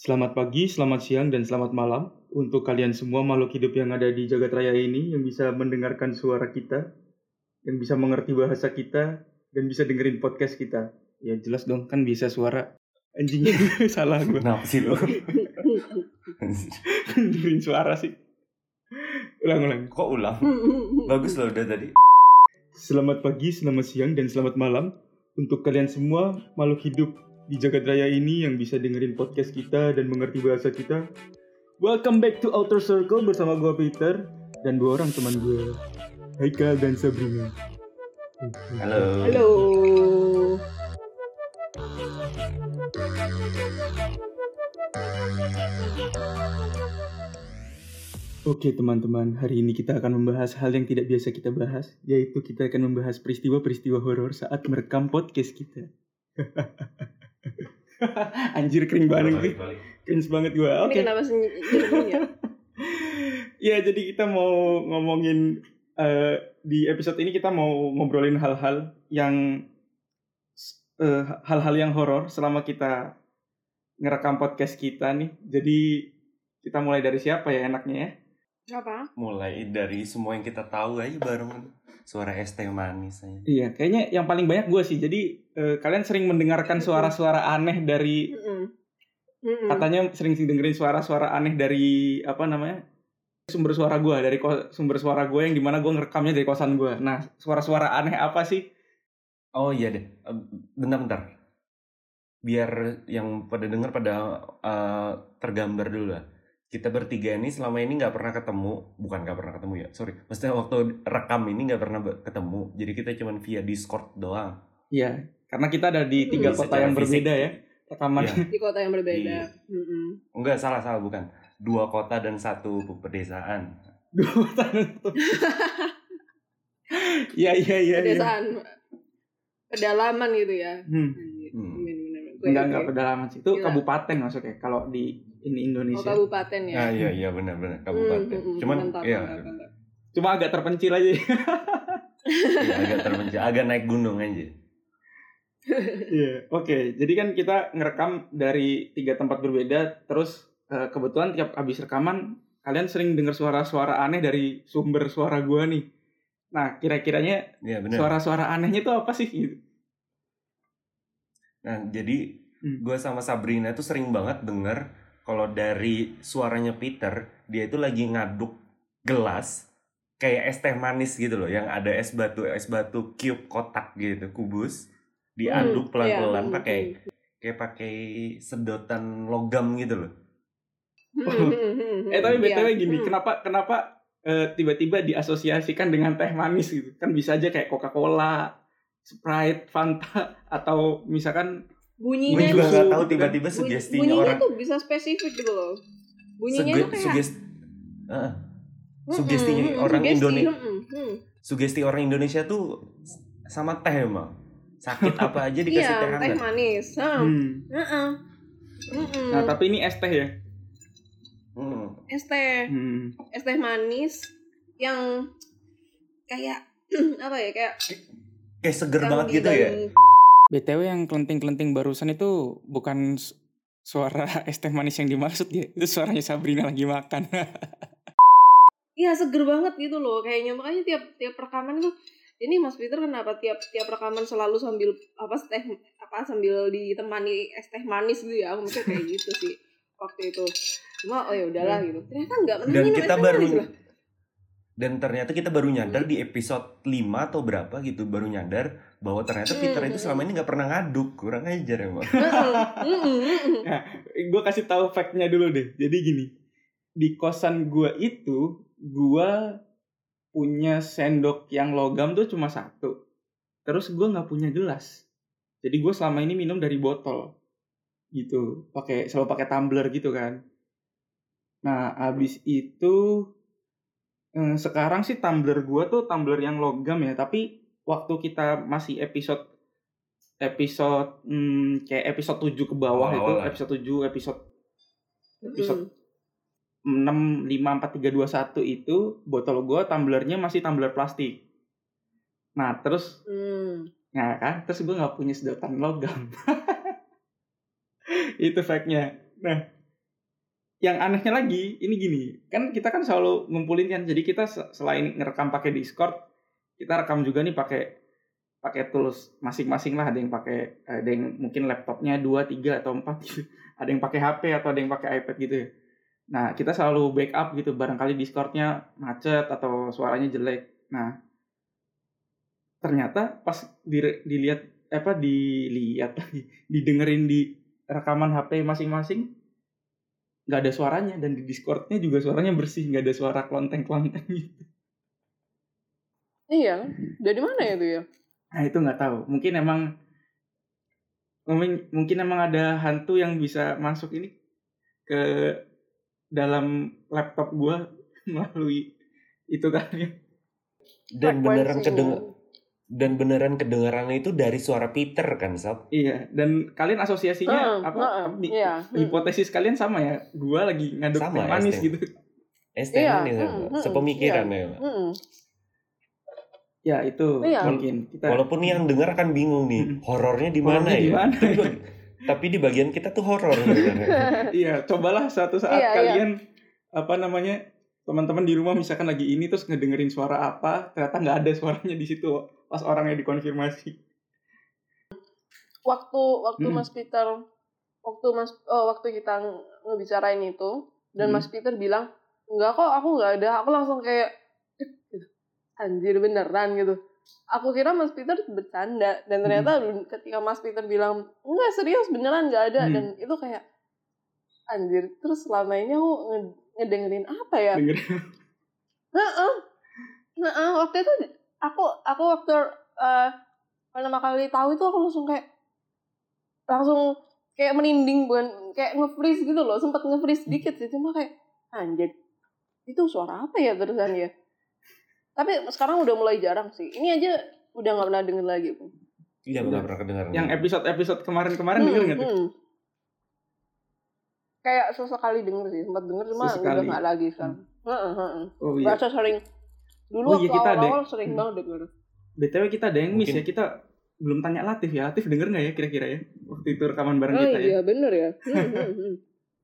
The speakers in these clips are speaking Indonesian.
Selamat pagi, selamat siang, dan selamat malam untuk kalian semua makhluk hidup yang ada di jagat raya ini yang bisa mendengarkan suara kita, yang bisa mengerti bahasa kita, dan bisa dengerin podcast kita. Ya jelas dong, kan bisa suara. Anjingnya salah gue. Kenapa sih lo? dengerin suara sih. Ulang, ulang. Kok ulang? Bagus loh udah tadi. Selamat pagi, selamat siang, dan selamat malam untuk kalian semua makhluk hidup di jagat raya ini yang bisa dengerin podcast kita dan mengerti bahasa kita. Welcome back to Outer Circle bersama gue Peter dan dua orang teman gue, Haikal dan Sabrina. Halo. Halo. Oke teman-teman, hari ini kita akan membahas hal yang tidak biasa kita bahas, yaitu kita akan membahas peristiwa-peristiwa horor saat merekam podcast kita. Anjir kering banget balik. Cringe banget gue. Oke. kenapa sendiri ya? Ya, jadi kita mau ngomongin eh, di episode ini kita mau ngobrolin hal-hal yang eh, hal-hal yang horor selama kita ngerekam podcast kita nih. Jadi kita mulai dari siapa ya enaknya ya? Apa? Mulai dari semua yang kita tahu aja barengan. Suara es teh manis aja. Iya, kayaknya yang paling banyak gue sih. Jadi eh, kalian sering mendengarkan suara-suara aneh dari katanya sering sih dengerin suara-suara aneh dari apa namanya sumber suara gue dari ko- sumber suara gue yang di mana gue ngerekamnya dari kosan gue. Nah, suara-suara aneh apa sih? Oh iya deh. Eh, Bentar-bentar. Biar yang pada denger pada eh, tergambar dulu lah. Kita bertiga ini selama ini nggak pernah ketemu, bukan nggak pernah ketemu ya, sorry. Maksudnya waktu rekam ini nggak pernah ketemu. Jadi kita cuman via Discord doang. Iya, karena kita ada di tiga Hmm, kota secara yang fisik. berbeda ya rekaman. Iya. Di kota yang berbeda. Iya. Mm-mm. Enggak salah salah bukan. Dua kota dan satu pedesaan. Dua kota. Iya iya iya. iya. Pedesaan. Pedalaman gitu ya. Hmm. Hmm. Enggak enggak pedalaman sih. Itu Gila. kabupaten maksudnya kalau di ini Oh, Indonesia. kabupaten ya. Ah iya iya benar benar kabupaten. Mm, mm, mm. Cuman Mantap, iya mantap, mantap. Cuma agak terpencil aja. iya, agak terpencil, agak naik gunung aja. Iya, oke. Jadi kan kita ngerekam dari tiga tempat berbeda, terus eh, kebetulan tiap habis rekaman kalian sering dengar suara-suara aneh dari sumber suara gua nih. Nah, kira-kiranya Iya benar. suara-suara anehnya itu apa sih? Gitu. Nah jadi Hmm. gue sama Sabrina tuh sering banget denger kalau dari suaranya Peter dia itu lagi ngaduk gelas kayak es teh manis gitu loh yang ada es batu es batu cube kotak gitu kubus diaduk Hmm, pelan-pelan iya. pakai kayak pakai sedotan logam gitu loh. Hmm, Eh tapi iya. btw gini, Hmm. kenapa kenapa eh, tiba-tiba diasosiasikan dengan teh manis gitu? Kan bisa aja kayak Coca-Cola, Sprite, Fanta, atau misalkan Bunyinya Gue juga tuh- nggak tahu tiba-tiba sugestinya bunyinya orang tuh bisa spesifik gitu loh. Bunyinya Suge- tuh kayak sugest-. Mm-mm, sugestinya mm-mm, orang sugesti, Indonesia mm-mm, mm. sugesti orang Indonesia tuh sama teh emang sakit apa aja dikasih Iya, teh teh hangat. manis. Hmm. hmm. Heeh. Mm-mm. Nah, tapi ini es teh ya. Hmm. es teh, Hmm. es teh manis yang kayak apa ya kayak Kayak seger banget gitu ya. BTW yang kelenting-kelenting barusan itu bukan su- suara es teh manis yang dimaksud ya. Itu suaranya Sabrina lagi makan. Iya seger banget gitu loh kayaknya makanya tiap tiap rekaman tuh ini Mas Peter kenapa tiap tiap rekaman selalu sambil apa teh apa sambil ditemani es teh manis gitu ya aku mikir kayak gitu sih waktu itu cuma oh ya udahlah gitu ternyata enggak Dan minum es kita teh baru manis lah. Dan ternyata kita baru nyadar di episode 5 atau berapa gitu baru nyadar bahwa ternyata Peter itu Hmm. selama ini nggak pernah ngaduk kurang ajar emang. Mm-mm. gue kasih tahu fact-nya dulu deh. Jadi gini, di kosan gue itu gue punya sendok yang logam tuh cuma satu. Terus gue nggak punya gelas. Jadi gue selama ini minum dari botol gitu, pakai selalu pakai tumbler gitu kan. Nah, abis itu eh, sekarang sih tumbler gue tuh tumbler yang logam ya, tapi waktu kita masih episode episode hmm, kayak episode 7 ke bawah itu Awal-awal lah. episode 7 episode episode. 6 5 4 3 2 1 itu botol gue tumblernya masih tumbler plastik. Nah, terus Hmm. Nah kan, terus gue nggak punya sedotan logam. itu fact-nya. Nah, yang anehnya lagi ini gini. Kan kita kan selalu ngumpulin kan jadi kita se- selain ngerekam pakai Discord kita rekam juga nih pakai pakai tools masing-masing lah. Ada yang pakai ada yang mungkin laptopnya dua tiga atau empat gitu. Ada yang pakai HP atau ada yang pakai iPad gitu ya. Nah kita selalu backup gitu. Barangkali Discordnya macet atau suaranya jelek. Nah ternyata pas di- dilihat apa dilihat didengerin di rekaman HP masing-masing nggak ada suaranya dan di Discordnya juga suaranya bersih nggak ada suara klonteng-klonteng gitu. Iya, dari mana ya itu ya? Nah itu nggak tahu. Mungkin emang mungkin mungkin emang ada hantu yang bisa masuk ini ke dalam laptop gua melalui itu kan ya. Dan beneran Frekuensinya. Dan beneran kedengarannya itu dari suara Peter kan, Sob? Iya. Dan kalian asosiasinya Heeh, apa? apa nih? Iya. hmm. Hipotesis kalian sama ya? Gua lagi ngaduk Sama, teh manis ST. gitu. ST Iya, manis, mm, mm, sepemikiran ya. Mm-mm. Ya itu Iya. mungkin kita. Walaupun yang denger akan bingung nih, Mm. horornya di mana ya? Tapi, ya? di bagian kita tuh horor sebenarnya. Iya, cobalah suatu saat Iya, iya. kalian apa namanya teman-teman di rumah misalkan lagi ini terus ngedengerin suara apa, ternyata nggak ada suaranya di situ pas orangnya dikonfirmasi. waktu waktu Mm. Mas Peter waktu Mas oh, waktu kita nge- ngebicarain itu dan Mm. Mas Peter bilang enggak kok aku nggak ada aku langsung kayak "Eh, gitu. anjir beneran gitu aku kira Mas Peter bercanda dan ternyata ketika Mas Peter bilang enggak serius beneran nggak ada Hmm. dan itu kayak anjir terus selama ini aku nge- ngedengerin apa ya Denger. Heeh. Heeh, waktu itu aku aku waktu eh pertama kali tahu itu aku langsung kayak langsung kayak merinding bukan kayak nge-freeze gitu loh, sempat nge-freeze dikit sih cuma kayak anjir. Itu suara apa ya terusan ya? Tapi sekarang udah mulai jarang sih. Ini aja udah nggak pernah denger lagi. Iya, nggak pernah kedengaran. Yang episode-episode kemarin-kemarin denger nggak tuh? hmm. Kayak sesekali denger sih, sempat denger cuma udah nggak lagi sekarang. Heeh, heeh. Oh iya. Berasa sering dulu Oh iya, waktu kita ada- awal-awal sering Hmm. banget denger. BTW kita ada yang miss Mungkin- ya, kita belum tanya Latif ya. Latif denger nggak ya kira-kira ya? Waktu itu rekaman bareng Oh kita ya. iya bener ya. Hmm, hmm, hmm.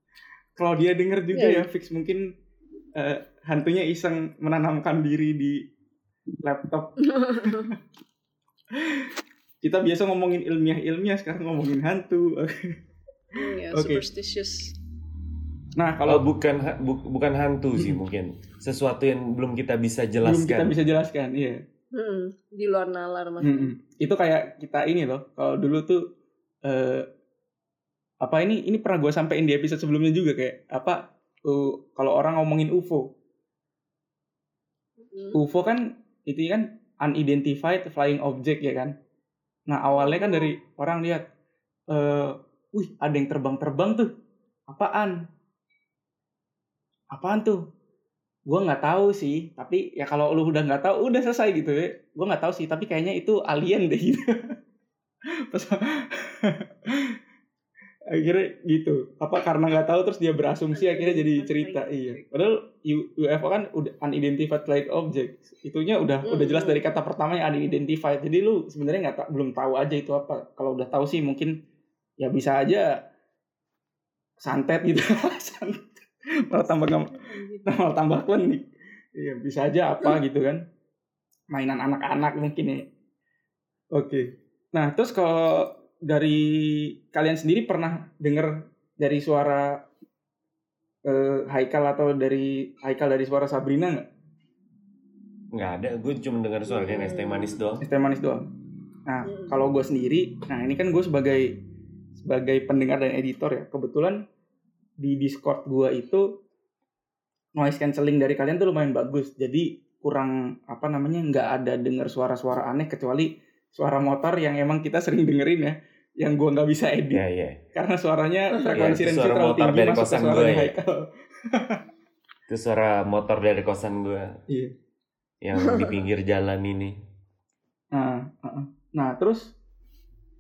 Kalau dia denger juga Iya, ya, fix mungkin eh, hantunya iseng menanamkan diri di laptop. kita biasa ngomongin ilmiah-ilmiah, sekarang ngomongin hantu. Iya, Oke. superstitious. Nah, Kalau kalau bukan ha- bu- bukan hantu sih mungkin sesuatu yang belum kita bisa belum kita jelaskan. bisa jelaskan, iya. Hmm, di luar nalar mas. Mm-mm. Itu kayak kita ini loh. Kalau dulu tuh eh apa ini ini pernah gue sampein di episode sebelumnya juga kayak apa uh, kalau orang ngomongin UFO. Hmm. UFO kan itu kan unidentified flying object ya kan. Nah, awalnya kan dari orang lihat eh wih, ada yang terbang-terbang tuh. Apaan? Apaan tuh? Gue nggak tahu sih, tapi ya kalau lu udah nggak tahu, udah selesai gitu ya. Gue nggak tahu sih, tapi kayaknya itu alien deh gitu. Pas akhirnya gitu. Apa karena nggak tahu terus dia berasumsi akhirnya jadi cerita. Iya. Padahal U- UFO kan udah unidentified flight object. Itunya udah Hmm. udah jelas dari kata pertama yang unidentified. Jadi lu sebenarnya nggak belum tahu aja itu apa. Kalau udah tahu sih mungkin ya bisa aja santet gitu. santet. Malah tambah gam- malah tambah klinik. Iya, bisa aja apa gitu kan. Mainan anak-anak mungkin ya. Oke. Nah, terus kalau dari kalian sendiri pernah dengar dari suara eh, Haikal atau dari Haikal dari suara Sabrina nggak? Nggak ada, gue cuma dengar suaranya ST manis doang. Es teh manis doang. Nah, Hmm. kalau gue sendiri, nah ini kan gue sebagai sebagai pendengar dan editor ya, kebetulan di Discord gue itu noise cancelling dari kalian tuh lumayan bagus. Jadi kurang apa namanya nggak ada dengar suara-suara aneh kecuali suara motor yang emang kita sering dengerin ya, yang gue nggak bisa edit Ya, ya. karena suaranya frekuensi itu range suara terlalu motor tinggi dari masuk ke kosan gue ya. Haikal. Itu suara motor dari kosan gue Iya. yang di pinggir jalan ini. Nah, nah terus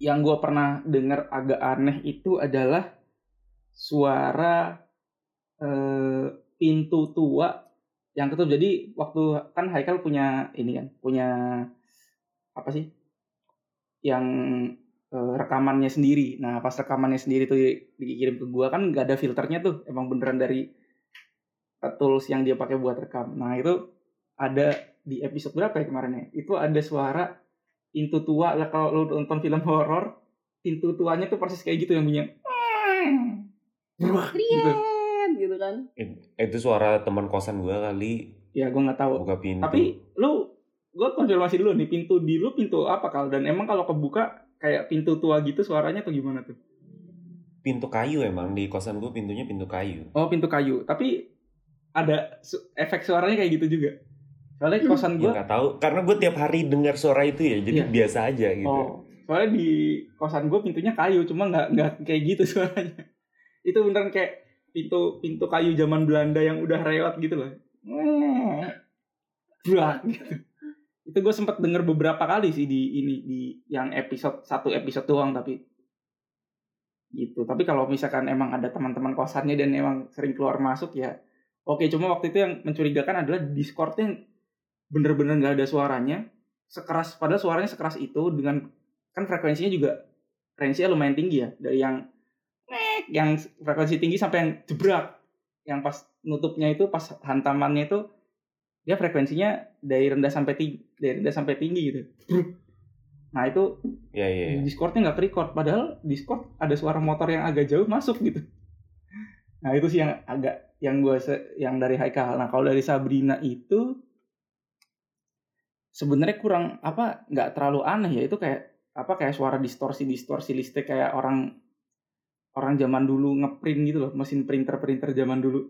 yang gue pernah dengar agak aneh itu adalah suara eh, pintu tua yang ketutup. Jadi waktu kan Haikal punya ini kan, punya apa sih? Yang eh, rekamannya sendiri. Nah pas rekamannya sendiri tuh di- dikirim ke gua kan nggak ada filternya tuh, emang beneran dari eh, tools yang dia pakai buat rekam. Nah itu ada di episode berapa ya kemarin ya? Itu ada suara pintu tua. Lah kalau lu nonton film horor, pintu tuanya tuh persis kayak gitu yang bunyinya. Wah, gitu. Kriet gitu kan. Itu suara teman kosan gue kali Ya gue nggak tahu. buka pintu. Tapi lu gue konfirmasi dulu nih pintu di lu pintu apa kal dan emang kalau kebuka kayak pintu tua gitu suaranya tuh gimana tuh? pintu kayu emang di kosan gue pintunya pintu kayu. Oh pintu kayu tapi ada su- efek suaranya kayak gitu juga. Soalnya Hmm. kosan Gue nggak tahu karena gue tiap hari dengar suara itu ya, jadi Iya. biasa aja gitu. oh soalnya di kosan gue pintunya kayu cuma nggak nggak kayak gitu suaranya. Itu beneran kayak pintu pintu kayu zaman Belanda yang udah rewat gitu loh. Brak gitu. Itu gue sempat denger beberapa kali sih di ini di yang episode satu episode doang tapi gitu. Tapi kalau misalkan emang ada teman-teman kosannya dan emang sering keluar masuk ya oke. Cuma waktu itu yang mencurigakan adalah Discordnya bener-bener nggak ada suaranya. Sekeras padahal suaranya sekeras itu dengan kan frekuensinya juga frekuensinya lumayan tinggi ya dari yang yang frekuensi tinggi sampai yang jebrak. Yang pas nutupnya itu pas hantamannya itu dia frekuensinya dari rendah sampai tinggi dari rendah sampai tinggi gitu. Nah itu Iya iya. iya. Discordnya nggak record padahal Discord ada suara motor yang agak jauh masuk gitu. Nah itu sih yang agak yang gue yang dari Haikal. Nah kalau dari Sabrina itu sebenarnya kurang apa nggak terlalu aneh ya. Itu kayak apa kayak suara distorsi distorsi listrik kayak orang orang zaman dulu ngeprint gitu loh mesin printer printer zaman dulu.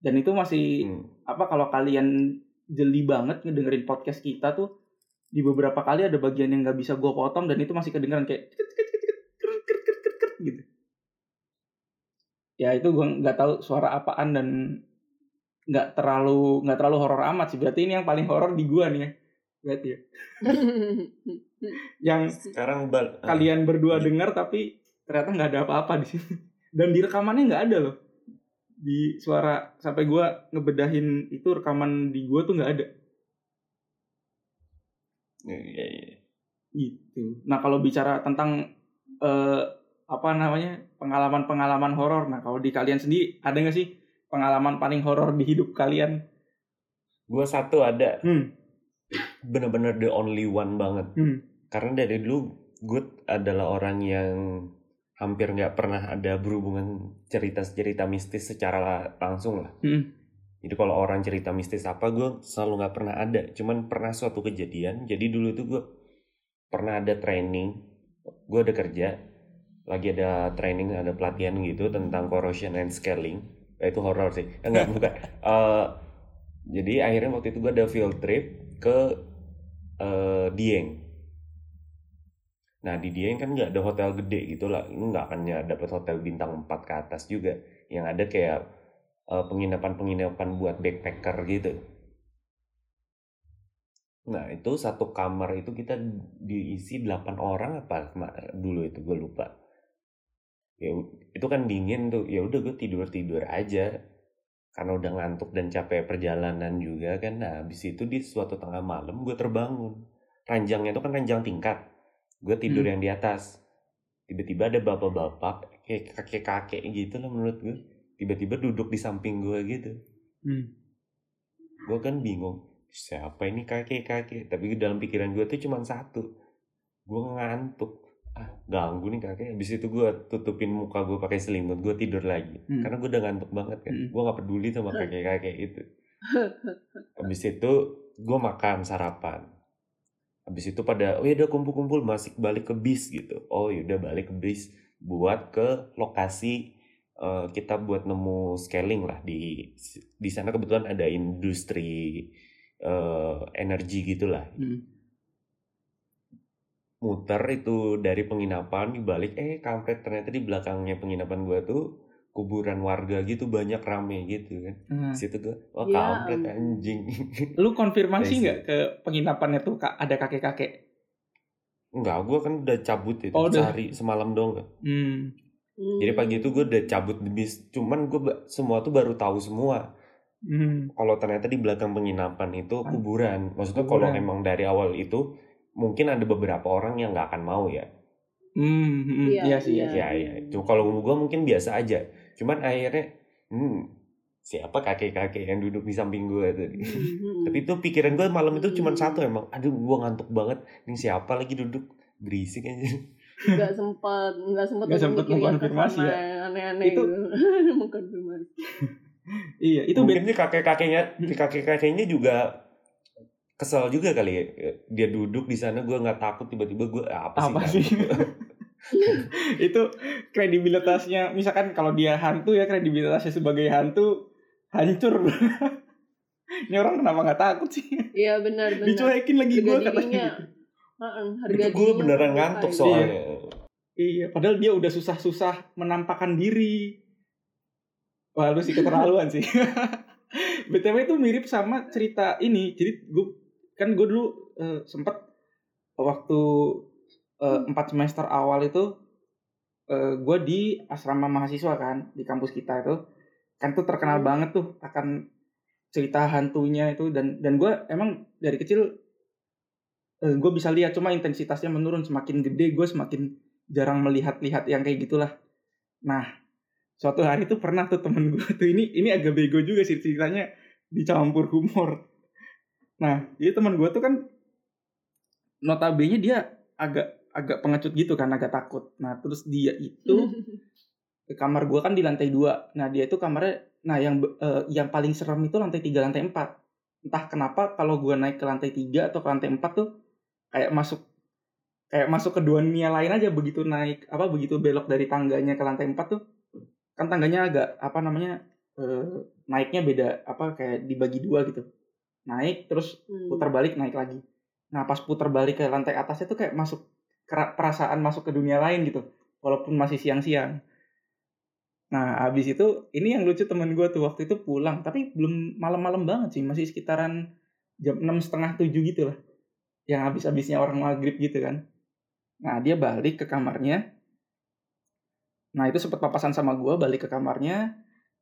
Dan itu masih hmm. apa kalau kalian jeli banget ngedengerin podcast kita tuh di beberapa kali ada bagian yang nggak bisa gue potong dan itu masih kedengeran kayak gitu. Ya itu gue nggak tahu suara apaan dan nggak terlalu nggak terlalu horor amat sih. Berarti ini yang paling horor di gue nih ya. Berarti ya. Yang sekarang kalian berdua hmm. dengar tapi ternyata nggak ada apa-apa di sini. Dan di rekamannya nggak ada loh. Di suara sampai gua ngebedahin itu rekaman di gua tuh nggak ada. Iya iya. gitu. Nah kalau bicara tentang eh, apa namanya pengalaman-pengalaman horor nah kalau di kalian sendiri ada nggak sih pengalaman paling horor di hidup kalian? Gue satu ada. Hmm. Bener-bener the only one banget. hmm. Karena dari dulu gue adalah orang yang hampir nggak pernah ada berhubungan cerita-cerita mistis secara langsung lah. hmm Jadi kalau orang cerita mistis apa gue selalu nggak pernah ada. Cuman pernah suatu kejadian. Jadi dulu itu gue pernah ada training. Gue ada kerja. Lagi ada training, ada pelatihan gitu tentang corrosion and scaling. Eh, itu horror sih. Eh, Enggak, bukan. Eh, jadi akhirnya waktu itu gue ada field trip ke eh, Dieng. Nah di Dieng kan nggak ada hotel gede gitu lah. Lu nggak akan ya dapet hotel bintang 4 ke atas juga. Yang ada kayak eh, penginapan-penginapan buat backpacker gitu. Nah itu satu kamar itu kita diisi 8 orang apa dulu itu gue lupa. Ya itu kan dingin tuh. Ya udah gue tidur tidur aja karena udah ngantuk dan capek perjalanan juga kan. Nah habis itu di suatu tengah malam gue terbangun. Ranjangnya itu kan ranjang tingkat. Gue tidur Hmm. yang di atas. Tiba-tiba ada bapak-bapak kayak kakek-kakek gitu lah menurut gue. Tiba-tiba duduk di samping gue gitu hmm gue kan bingung siapa ini kakek-kakek tapi dalam pikiran gue tuh cuma satu gue ngantuk ah ganggu nih kakek habis itu gue tutupin muka gue pakai selimut gue tidur lagi Hmm. karena gue udah ngantuk banget kan Hmm. gue nggak peduli sama kakek-kakek itu habis itu gue makan sarapan habis itu pada oh ya udah kumpul-kumpul masih balik ke bis gitu. Oh ya udah balik ke bis buat ke lokasi eh, kita buat nemu scaling lah di di sana kebetulan ada industri eh, energi gitulah. Hmm. Muter itu dari penginapan dibalik eh kampret ternyata di belakangnya penginapan gua tuh kuburan warga gitu banyak rame gitu kan Nah, Di situ gua wah Ya kampret ampun. anjing lu konfirmasi nggak ke penginapannya tuh Kak, ada kakek-kakek Enggak, gua kan udah cabut itu Oh, udah. sehari semalam dong. hmm Jadi pagi itu gue udah cabut di bis. Cuman gue ba- semua tuh baru tahu semua. hmm Kalau ternyata di belakang penginapan itu kuburan. Maksudnya kalau emang dari awal itu mungkin ada beberapa orang yang nggak akan mau ya Hmm, hmm, Iya, iya, sih. iya. Iya. sih. ya ya itu kalau gue mungkin biasa aja cuman akhirnya hmm siapa kakek-kakek yang duduk di samping gue tadi Hmm. tapi itu pikiran gue malam itu cuma Hmm. satu emang aduh gue ngantuk banget ini siapa lagi duduk berisik aja nggak sempat nggak sempat Nggak sempet yang mengkonfirmasi ya? aneh-aneh Itu- gitu mengkonfirmasi Iya, itu mungkin beda. sih kakek-kakeknya kakek-kakeknya juga kesel juga kali ya dia duduk di sana gue nggak takut tiba-tiba gue apa, Apa sih sih? itu kredibilitasnya misalkan kalau dia hantu ya kredibilitasnya sebagai hantu hancur. Ini orang kenapa nggak takut sih? Iya benar benar. Dicuekin lagi gue katanya. Heeh, harga itu gue beneran ngantuk gitu. soalnya. Iya. Padahal dia udah susah-susah menampakkan diri. Wah lu sih keterlaluan sih. Btw itu mirip sama cerita ini. Jadi gue kan gue dulu eh, sempet waktu eh, empat semester awal itu eh, gue di asrama mahasiswa kan di kampus kita itu. Kan tuh terkenal Hmm. banget tuh akan cerita hantunya itu dan dan gue emang dari kecil gue bisa lihat cuma intensitasnya menurun semakin gede gue semakin jarang melihat-lihat yang kayak gitulah. Nah suatu hari tuh pernah tuh temen gue tuh ini ini agak bego juga sih ceritanya dicampur humor. Nah jadi teman gue tuh kan notabene dia agak agak pengecut gitu kan agak takut. Nah terus dia itu kamar gue kan di lantai dua. Nah dia itu kamarnya nah yang eh, yang paling serem itu lantai tiga lantai empat. Entah kenapa kalau gue naik ke lantai tiga atau ke lantai empat tuh kayak masuk kayak masuk ke dunia lain aja. Begitu naik apa begitu belok dari tangganya ke lantai empat tuh kan tangganya agak apa namanya eh, naiknya beda apa kayak dibagi dua gitu. Naik terus Hmm. putar balik naik lagi. Nah pas putar balik ke lantai atasnya tuh kayak masuk perasaan masuk ke dunia lain gitu walaupun masih siang-siang. Nah abis itu ini yang lucu temen gue tuh waktu itu pulang tapi belum malam-malam banget sih masih sekitaran jam enam setengah tujuh gitu lah yang habis-habisnya orang maghrib gitu kan. Nah dia balik ke kamarnya. Nah itu sempat papasan sama gue balik ke kamarnya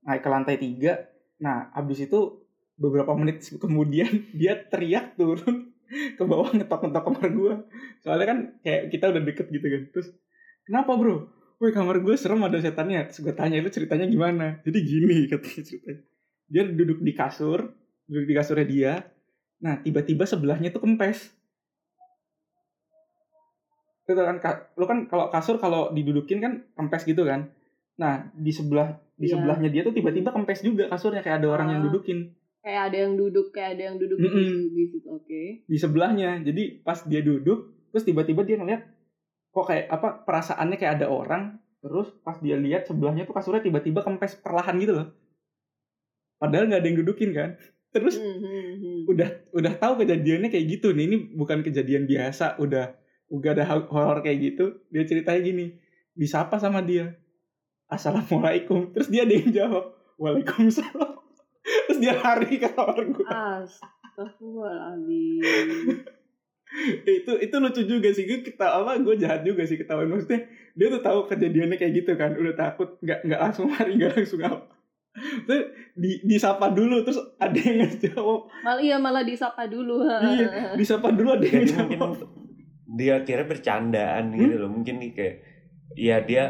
naik ke lantai tiga. Nah abis itu beberapa menit kemudian dia teriak turun ke bawah ngetok-ngetok kamar gue soalnya kan kayak kita udah deket gitu kan. Terus kenapa bro? Woi kamar gue serem ada setannya. Terus gue tanya itu ceritanya gimana? Jadi gini katanya ceritanya. Dia duduk di kasur duduk di kasurnya dia. Nah tiba-tiba sebelahnya tuh kempes. Itu kan ka- lu kan kalau kasur kalau didudukin kan kempes gitu kan. Nah di sebelah di Iya. sebelahnya dia tuh tiba-tiba kempes juga kasurnya. Kayak ada orang yang Ah. dudukin kayak ada yang duduk kayak ada yang duduk Mm-mm. di, di situ oke di sebelahnya. Jadi pas dia duduk, terus tiba-tiba dia ngeliat kok kayak apa perasaannya kayak ada orang. Terus pas dia lihat sebelahnya tuh kasurnya tiba-tiba kempes perlahan gitu loh. Padahal nggak ada yang dudukin kan. Terus Hmm, hmm, udah udah tahu kejadiannya kayak gitu nih. Ini bukan kejadian biasa. Udah udah ada horor kayak gitu. Dia ceritanya gini, disapa sama dia. Assalamualaikum. Terus dia ada yang jawab, Waalaikumsalam. Terus dia lari ke kamar gue. Astagfirullahaladzim. itu itu lucu juga sih. Gue kita apa gue jahat juga sih ketahuan maksudnya dia tuh tahu kejadiannya kayak gitu kan. Udah takut nggak nggak langsung lari nggak langsung apa. Terus di disapa dulu terus ada yang ngejawab. Malah iya malah disapa dulu. iya disapa dulu ada yang ngejawab. mungkin dia kira bercandaan gitu loh. Mungkin nih kayak ya dia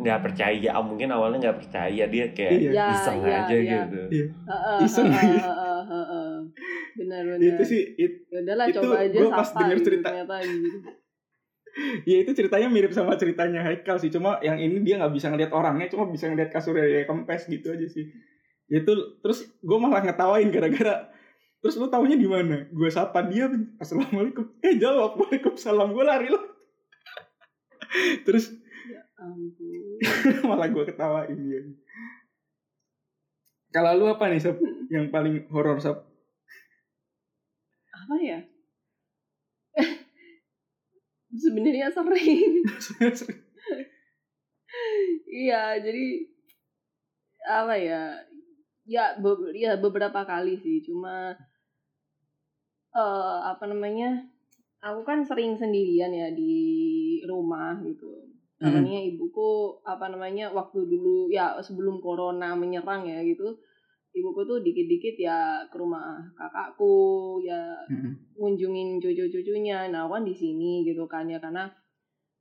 nggak percaya ah, mungkin awalnya nggak percaya dia kayak Iya. Ya, iseng iya, aja iya. gitu Iya. Heeh, Iseng. heeh, heeh, heeh. Benar benar. itu sih it- Ya udahlah itu coba aja gua pas sapa denger gitu, cerita. gitu. ya itu ceritanya mirip sama ceritanya Haikal sih cuma yang ini dia nggak bisa ngeliat orangnya cuma bisa ngeliat kasurnya ya kempes gitu aja sih itu terus gue malah ngetawain gara-gara terus lu taunya di mana gue sapa dia assalamualaikum eh jawab waalaikumsalam gue lari lah terus. malah gue ketawain dia kalau lu apa nih sob yang paling horor sob Apa ya? Sebenarnya sering. Iya, jadi apa ya? Ya, be- ya beberapa kali sih. Cuma eh apa namanya? Aku kan sering sendirian ya di rumah gitu. Namanya ibuku apa namanya? Waktu dulu ya sebelum corona menyerang ya gitu. ibuku tuh dikit-dikit ya ke rumah kakakku ya Mm-mm. ngunjungin cucu-cucunya nah kan di sini gitu kan ya karena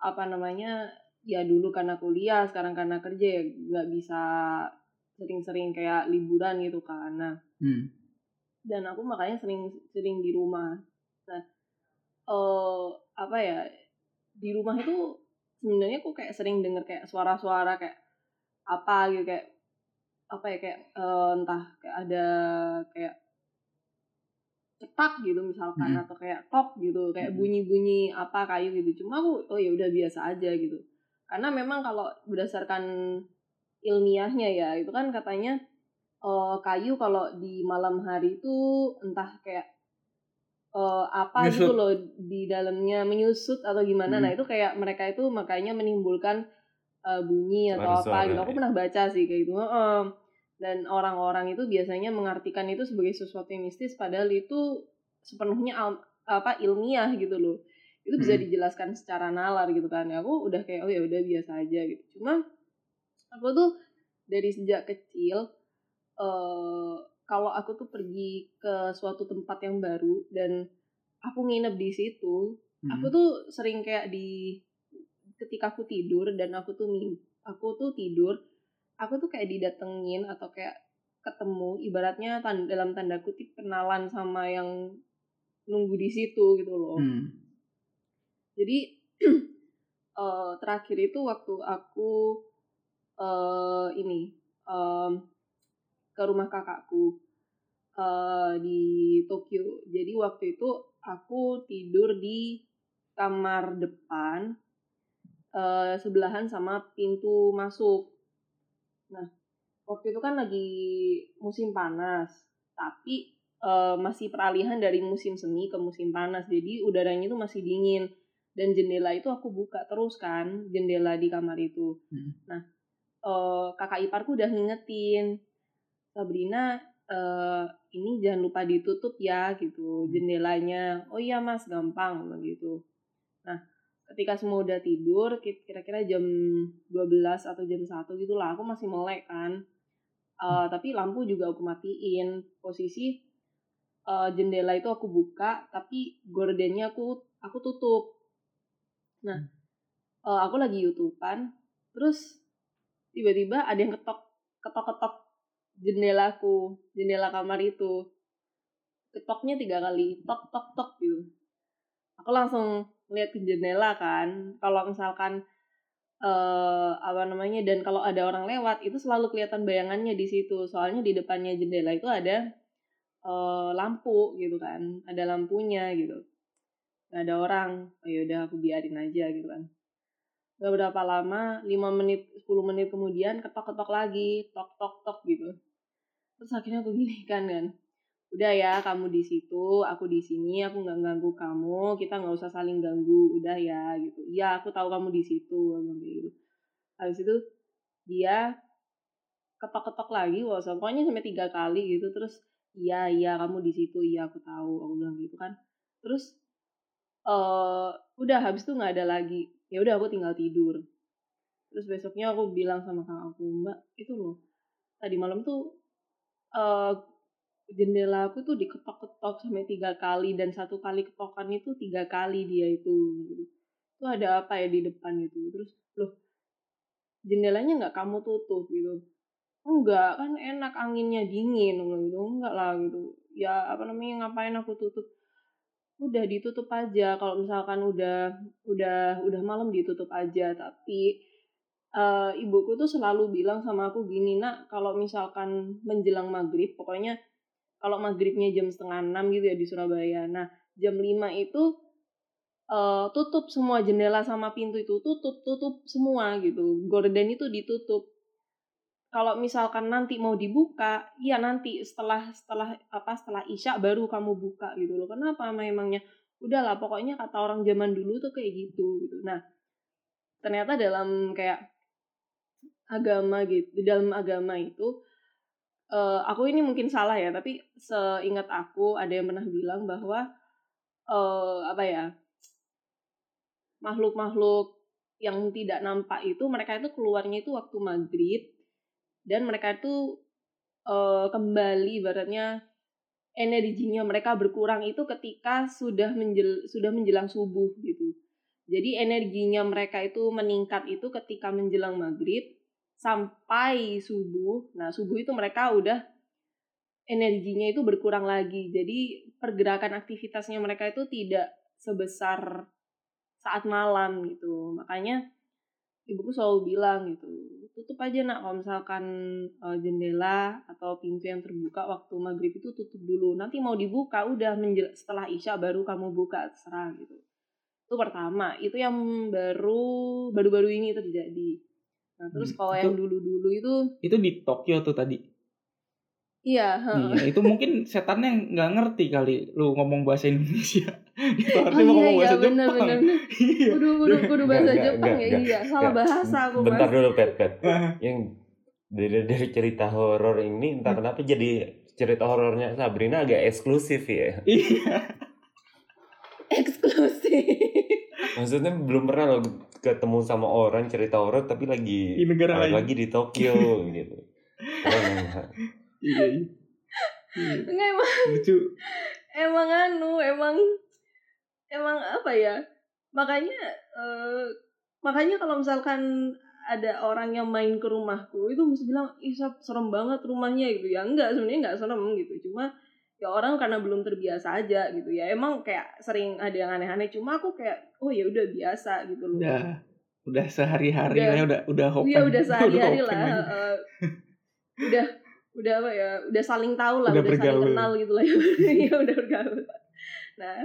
apa namanya ya dulu karena kuliah sekarang karena kerja ya nggak bisa sering-sering kayak liburan gitu kan nah Hmm. dan aku makanya sering sering di rumah nah eh apa ya di rumah itu sebenarnya aku kayak sering denger kayak suara-suara kayak apa gitu kayak apa ya kayak eh, entah kayak ada kayak cetak gitu misalkan Mhm. atau kayak tok gitu kayak bunyi-bunyi apa kayu gitu. Cuma aku oh ya udah biasa aja gitu. Karena memang kalau berdasarkan ilmiahnya ya itu kan katanya eh, kayu kalau di malam hari itu entah kayak eh, apa gitu Menyusut. loh di dalamnya menyusut atau gimana Hmm. nah itu kayak mereka itu makanya menimbulkan eh, bunyi atau apa gitu aku ya. pernah baca sih kayak gitu Heeh. dan orang-orang itu biasanya mengartikan itu sebagai sesuatu yang mistis padahal itu sepenuhnya al- apa ilmiah gitu loh itu bisa Hmm. dijelaskan secara nalar gitu kan aku udah kayak oh ya udah biasa aja gitu cuma aku tuh dari sejak kecil eh kalau aku tuh pergi ke suatu tempat yang baru dan aku nginep di situ Hmm. aku tuh sering kayak di ketika aku tidur dan aku tuh aku tuh tidur aku tuh kayak didatengin atau kayak ketemu ibaratnya tan- dalam tanda kutip kenalan sama yang nunggu di situ gitu loh Hmm. jadi eh, terakhir itu waktu aku eh ini em, ke rumah kakakku eh, di Tokyo. Jadi waktu itu aku tidur di kamar depan eh, sebelahan sama pintu masuk. Nah, waktu itu kan lagi musim panas, tapi eh, masih peralihan dari musim semi ke musim panas. Jadi udaranya itu masih dingin dan jendela itu aku buka terus kan, jendela di kamar itu. Hmm. Nah, eh, kakak iparku udah ngingetin, Sabrina eh, ini jangan lupa ditutup ya gitu jendelanya. Oh iya mas, gampang gitu. Nah, ketika semua udah tidur, ki- kira-kira jam 12 atau jam 1 gitu lah, aku masih melek kan. Eh, tapi lampu juga aku matiin. Posisi eh, jendela itu aku buka, tapi gordennya aku aku tutup. Nah, eh, aku lagi youtubean, terus tiba-tiba ada yang ketok ketok ketok jendelaku jendela kamar itu. Ketoknya tiga kali tok tok tok gitu. Aku langsung lihat ke jendela kan. Kalau misalkan eh apa namanya dan kalau ada orang lewat itu selalu kelihatan bayangannya di situ. Soalnya di depannya jendela itu ada eh, lampu gitu kan. Ada lampunya gitu. Nggak ada orang. Oh yaudah aku biarin aja gitu kan. Gak berapa lama, 5 menit, 10 menit kemudian ketok-ketok lagi, tok-tok-tok gitu. Terus akhirnya aku gini kan kan, udah ya kamu di situ, aku di sini, aku nggak ganggu kamu, kita nggak usah saling ganggu, udah ya gitu. Iya aku tahu kamu di situ, gitu. Habis itu dia ketok-ketok lagi, wah pokoknya sampai tiga kali gitu, terus iya iya kamu di situ, iya aku tahu, aku bilang gitu kan. Terus eh udah habis itu nggak ada lagi ya udah aku tinggal tidur terus besoknya aku bilang sama kakak aku mbak itu loh tadi malam tuh eh jendela aku tuh diketok-ketok sampai tiga kali dan satu kali ketokan itu tiga kali dia itu gitu. itu ada apa ya di depan itu? Terus loh jendelanya nggak kamu tutup? Gitu. Enggak kan enak anginnya dingin. Gitu enggak lah gitu. Ya apa namanya ngapain aku tutup? Udah ditutup aja kalau misalkan udah udah udah malam ditutup aja tapi eh, ibuku tuh selalu bilang sama aku gini nak kalau misalkan menjelang maghrib pokoknya kalau maghribnya jam setengah enam gitu ya di Surabaya nah jam 5 itu eh, tutup semua jendela sama pintu itu tutup tutup semua gitu gorden itu ditutup kalau misalkan nanti mau dibuka, iya nanti setelah setelah apa setelah isya baru kamu buka gitu loh. Kenapa memangnya? Udahlah pokoknya kata orang zaman dulu tuh kayak gitu gitu. Nah, ternyata dalam kayak agama gitu, di dalam agama itu eh, aku ini mungkin salah ya, tapi seingat aku ada yang pernah bilang bahwa eh, apa ya? makhluk-makhluk yang tidak nampak itu mereka itu keluarnya itu waktu maghrib dan mereka itu eh, kembali ibaratnya energinya mereka berkurang itu ketika sudah menjel, sudah menjelang subuh gitu. Jadi energinya mereka itu meningkat itu ketika menjelang maghrib sampai subuh. Nah subuh itu mereka udah energinya itu berkurang lagi. Jadi pergerakan aktivitasnya mereka itu tidak sebesar saat malam gitu. Makanya ibuku selalu bilang gitu, tutup aja nak kalau misalkan uh, jendela atau pintu yang terbuka waktu maghrib itu tutup dulu. Nanti mau dibuka udah setelah isya baru kamu buka terserah gitu. Itu pertama, itu yang baru baru-baru ini terjadi. Nah, terus Hmm, kalau yang dulu-dulu itu Itu di Tokyo tuh tadi. iya, heeh. Iya, itu mungkin setannya nggak ngerti kali lu ngomong bahasa Indonesia. itu Oh artinya iya ngomong iya bahasa benar Jepang. benar. benar. Iya. Kudu kudu kudu bahasa nggak, Jepang ya nggak, iya. Salah nggak. bahasa aku Bentar Mas. dulu pet pet. Yang dari dari cerita horor ini entah kenapa jadi cerita horornya Sabrina agak eksklusif ya. Iya. Eksklusif. Maksudnya belum pernah lo ketemu sama orang cerita horor tapi Di lagi negara lain. lagi di Tokyo gitu. Iya. iya. Iya. Enggak emang Lucu. emang anu emang emang apa ya? Makanya eh, makanya kalau misalkan ada orang yang main ke rumahku itu mesti bilang ih serem banget rumahnya gitu ya enggak sebenarnya enggak serem gitu cuma ya orang karena belum terbiasa aja gitu ya emang kayak sering ada yang aneh-aneh cuma aku kayak oh ya udah biasa gitu loh Udah udah sehari-hari Udah. lah ya udah udah hopen. Iya udah sehari-hari lah. eh, udah udah apa ya? Udah saling tahu lah, Udah udah, saling kenal gitu lah. Iya udah bergaul. Nah,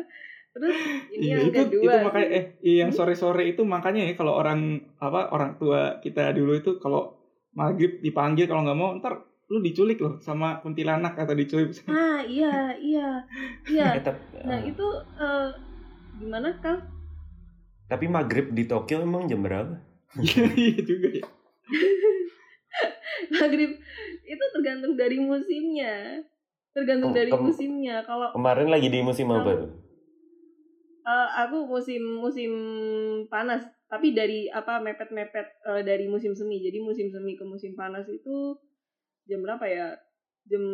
terus ini Iya, yang itu kedua. itu makanya eh iya, yang Hmm? sore-sore itu makanya ya kalau orang apa orang tua kita dulu itu kalau maghrib dipanggil kalau nggak mau ntar lu diculik loh sama kuntilanak atau diculik Ah, iya, iya. Iya. Tap- Nah, eh, itu eh, gimana Kal? tapi maghrib di Tokyo emang jam berapa? Iya iya juga ya. Maghrib itu tergantung dari musimnya. Tergantung Kem- dari kem- musimnya. Kalau Kemarin lagi di musim apa tuh? Eh, aku musim musim panas tapi dari apa mepet mepet dari musim semi jadi musim semi ke musim panas itu jam berapa ya? Jam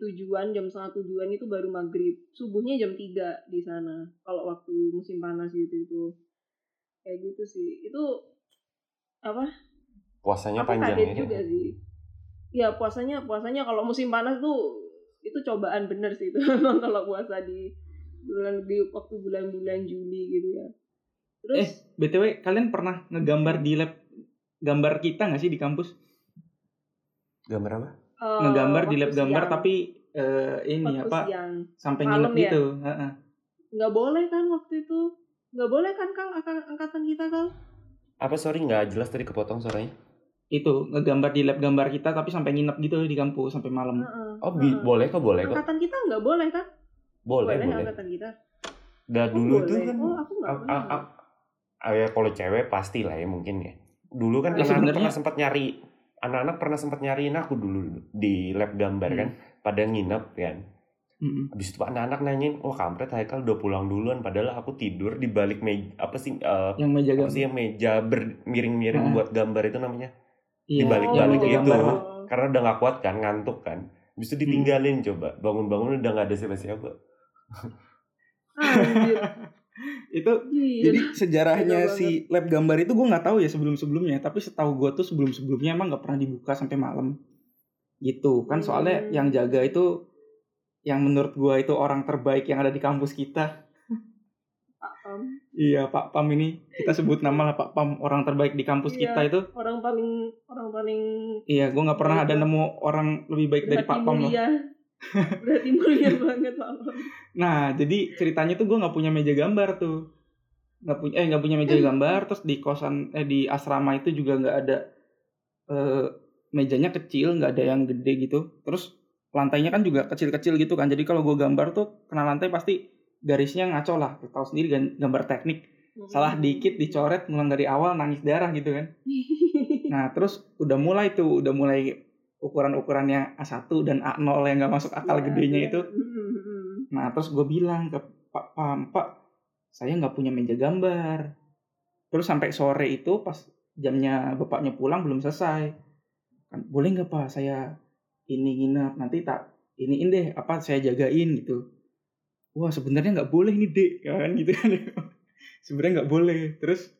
tujuan jam setengah tujuan itu baru maghrib. Subuhnya jam 3 di sana kalau waktu musim panas gitu itu. Kayak gitu sih. Itu apa? Puasanya aku panjang kaget ya. juga sih. Ya puasanya puasanya kalau musim panas tuh itu cobaan bener sih. Itu memang kalau puasa di bulan di waktu bulan-bulan Juli gitu ya. Terus Eh, btw kalian pernah ngegambar di lab gambar kita nggak sih di kampus? Gambar apa? eh, ngegambar di lab gambar tapi eh, ini waktu apa siang. sampai Malam nginep ya? gitu. Heeh. nggak boleh kan waktu itu nggak boleh kan kal angka- angkatan kita kal Apa sorry nggak jelas tadi kepotong suaranya? Itu ngegambar di lab gambar kita tapi sampai nginep gitu di kampus sampai malam. Heeh, Oh heeh. boleh kok boleh kok. angkatan kita nggak boleh kan Boleh boleh boleh. angkatan kita Dah Oh, dulu tuh boleh. kan. oh aku nggak pernah ah, ya kalau cewek pasti lah ya mungkin ya. Dulu kan Ya, pernah sempat nyari anak-anak pernah sempat nyariin aku dulu di lab gambar Hmm. kan pada nginep kan. Habis itu anak-anak nanyain, "Oh, kampret Haikal udah pulang duluan padahal aku tidur di balik meja apa sih eh, Yang meja apa sih yang meja bermiring-miring Ah. buat gambar itu namanya? Iya, dibalik-balik yang meja gitu. gambar. Karena udah nggak kuat kan, ngantuk kan. Habis itu ditinggalin coba. Bangun-bangun udah nggak ada siapa-siapa. Itu Gila. jadi sejarahnya Gila si lab gambar itu gue nggak tahu ya sebelum sebelumnya tapi setahu gue tuh sebelum sebelumnya emang nggak pernah dibuka sampai malam gitu kan soalnya Hmm. yang jaga itu yang menurut gue itu orang terbaik yang ada di kampus kita Pak Pam. iya Pak Pam ini kita sebut nama lah Pak Pam orang terbaik di kampus Iya. kita itu orang paling orang paling iya gue nggak pernah ada nemu orang lebih baik dari Pak Pam loh berarti mulia banget Pak Pam Nah, jadi ceritanya tuh gue nggak punya meja gambar tuh, nggak punya eh nggak punya meja gambar. Terus di kosan eh di asrama itu juga nggak ada eh, mejanya kecil, nggak ada yang gede gitu. Terus lantainya kan juga kecil-kecil gitu kan. Jadi kalau gue gambar tuh kena lantai pasti garisnya ngaco lah. Tahu sendiri gambar teknik. Salah dikit dicoret ngulang dari awal nangis darah gitu kan. Nah, terus udah mulai tuh, udah mulai ukuran-ukurannya A1 dan A0 yang nggak masuk akal Iya, gedenya iya. itu. Mm-mm. Nah terus gue bilang ke Pak Pam, Pak, saya nggak punya meja gambar. Terus sampai sore itu pas jamnya bapaknya pulang belum selesai. Kan, boleh nggak Pak saya ini nginep nanti tak iniin deh apa saya jagain gitu wah sebenarnya nggak boleh nih dek kan gitu kan sebenarnya nggak boleh terus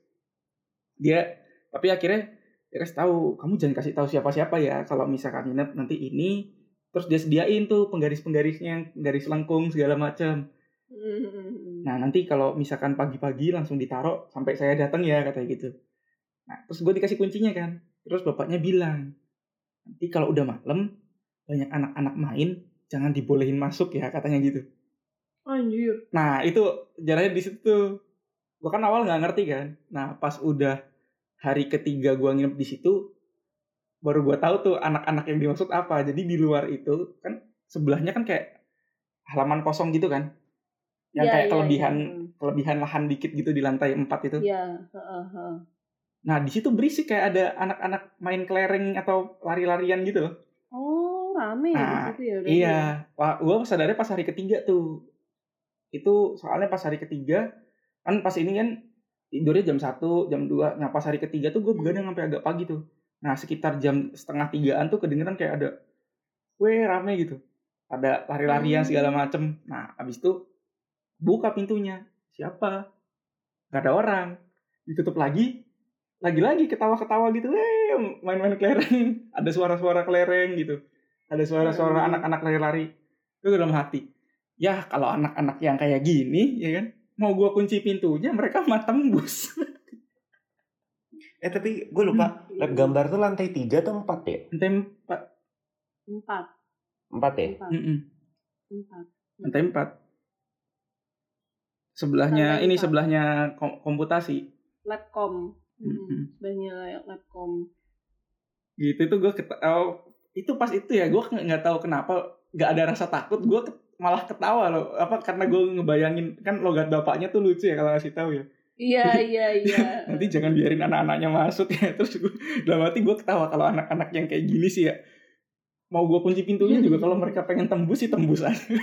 dia tapi akhirnya dia kasih tahu kamu jangan kasih tahu siapa-siapa ya kalau misalkan nginep nanti ini terus dia sediain tuh penggaris-penggarisnya garis lengkung segala macam Hmm. nah nanti kalau misalkan pagi-pagi langsung ditaruh sampai saya datang ya katanya gitu nah terus gue dikasih kuncinya kan terus bapaknya bilang nanti kalau udah malam banyak anak-anak main jangan dibolehin masuk ya katanya gitu Anjir. Nah itu jaraknya di situ. Gue kan awal nggak ngerti kan. Nah pas udah hari ketiga gue nginep di situ, baru gue tahu tuh anak-anak yang dimaksud apa. Jadi di luar itu kan sebelahnya kan kayak halaman kosong gitu kan, yang Iya, kayak iya, kelebihan iya. kelebihan lahan dikit gitu di lantai empat itu. Iya, heeh, heeh. Nah di situ berisik kayak ada anak-anak main kelereng atau lari-larian gitu. loh. Oh, rame ya Nah, situ ya. berarti ya? Iya, wah, gue sadarnya pas hari ketiga tuh. Itu soalnya pas hari ketiga, kan pas ini kan tidurnya jam 1, jam 2. Nah pas hari ketiga tuh gue begadang sampai agak pagi tuh. Nah sekitar jam setengah tigaan tuh kedengeran kayak ada, weh rame gitu. Ada lari-larian Hmm. segala macem. Nah abis itu buka pintunya. Siapa? Gak ada orang. Ditutup lagi, lagi-lagi ketawa-ketawa gitu. Eh, main-main kelereng. Ada suara-suara kelereng gitu. Ada suara-suara Hmm. anak-anak lari-lari. Itu dalam hati. Ya kalau anak-anak yang kayak gini, ya kan. Mau gua kunci pintunya, mereka mah tembus. Eh tapi gue lupa Hmm. lab gambar tuh lantai 3 atau 4 ya? Lantai empat. Empat, 4 ya? empat, empat. Lantai empat. Sebelahnya, Lantai ini empat. sebelahnya kom- komputasi. Labcom. Hmm, sebenarnya labcom. Gitu tuh gue ketawa. itu pas itu ya, gue nggak tahu kenapa nggak ada rasa takut. Gue malah ketawa loh. Apa karena gue ngebayangin kan logat bapaknya tuh lucu ya kalau ngasih tahu ya. Iya, iya, iya. Nanti jangan biarin anak-anaknya masuk ya. Terus gue dalam hati gue ketawa kalau anak-anak yang kayak gini sih ya. Mau gue kunci pintunya juga kalau mereka pengen tembus sih tembus aja.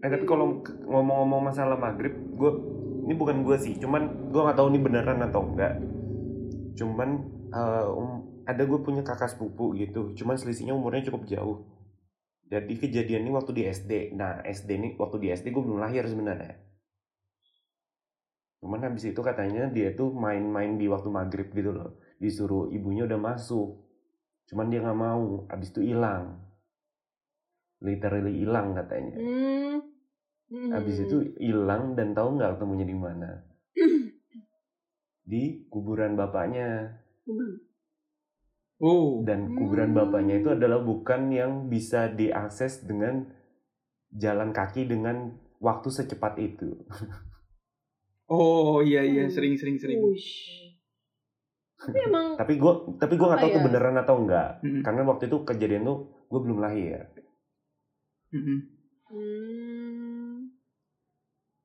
Eh tapi kalau ngomong-ngomong masalah maghrib, gue ini bukan gue sih, cuman gue nggak tahu ini beneran atau enggak. Cuman eh, um, ada gue punya kakak sepupu gitu, cuman selisihnya umurnya cukup jauh. Jadi kejadian ini waktu di SD. Nah SD ini waktu di SD gue belum lahir sebenarnya. Cuman habis itu katanya dia tuh main-main di waktu maghrib gitu loh. Disuruh ibunya udah masuk. Cuman dia nggak mau. Habis itu hilang. Literally hilang katanya. Hmm. Hmm. Habis itu hilang dan tahu nggak ketemunya di mana? Di kuburan bapaknya. Oh. Dan kuburan Hmm. bapaknya itu adalah bukan yang bisa diakses dengan jalan kaki dengan waktu secepat itu. Oh iya iya Hmm. sering sering sering. Wush. Tapi emang Tapi gue tapi gua nggak tahu tuh ya? beneran atau enggak. Mm-mm. Karena waktu itu kejadian tuh gue belum lahir. Mm-mm. hmm,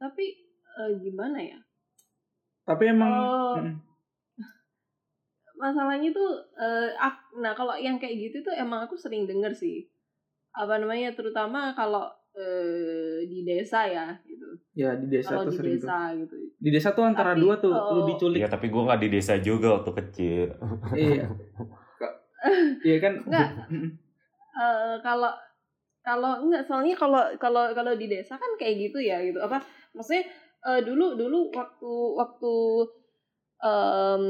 tapi eh, gimana ya? Tapi emang mm, Masalahnya tuh eh, ak- nah kalau yang kayak gitu tuh emang aku sering denger sih. Apa namanya terutama kalau eh, di desa ya gitu. ya di desa Kalau tuh di sering desa gitu. Di desa tuh antara Tapi, dua tuh, lu oh. diculik. Ya tapi gue nggak di desa juga waktu kecil. Iya. Iya kan? Enggak. Mm-mm. Eh, kalau kalau enggak soalnya kalau kalau kalau di desa kan kayak gitu ya gitu apa maksudnya eh, dulu dulu waktu waktu em,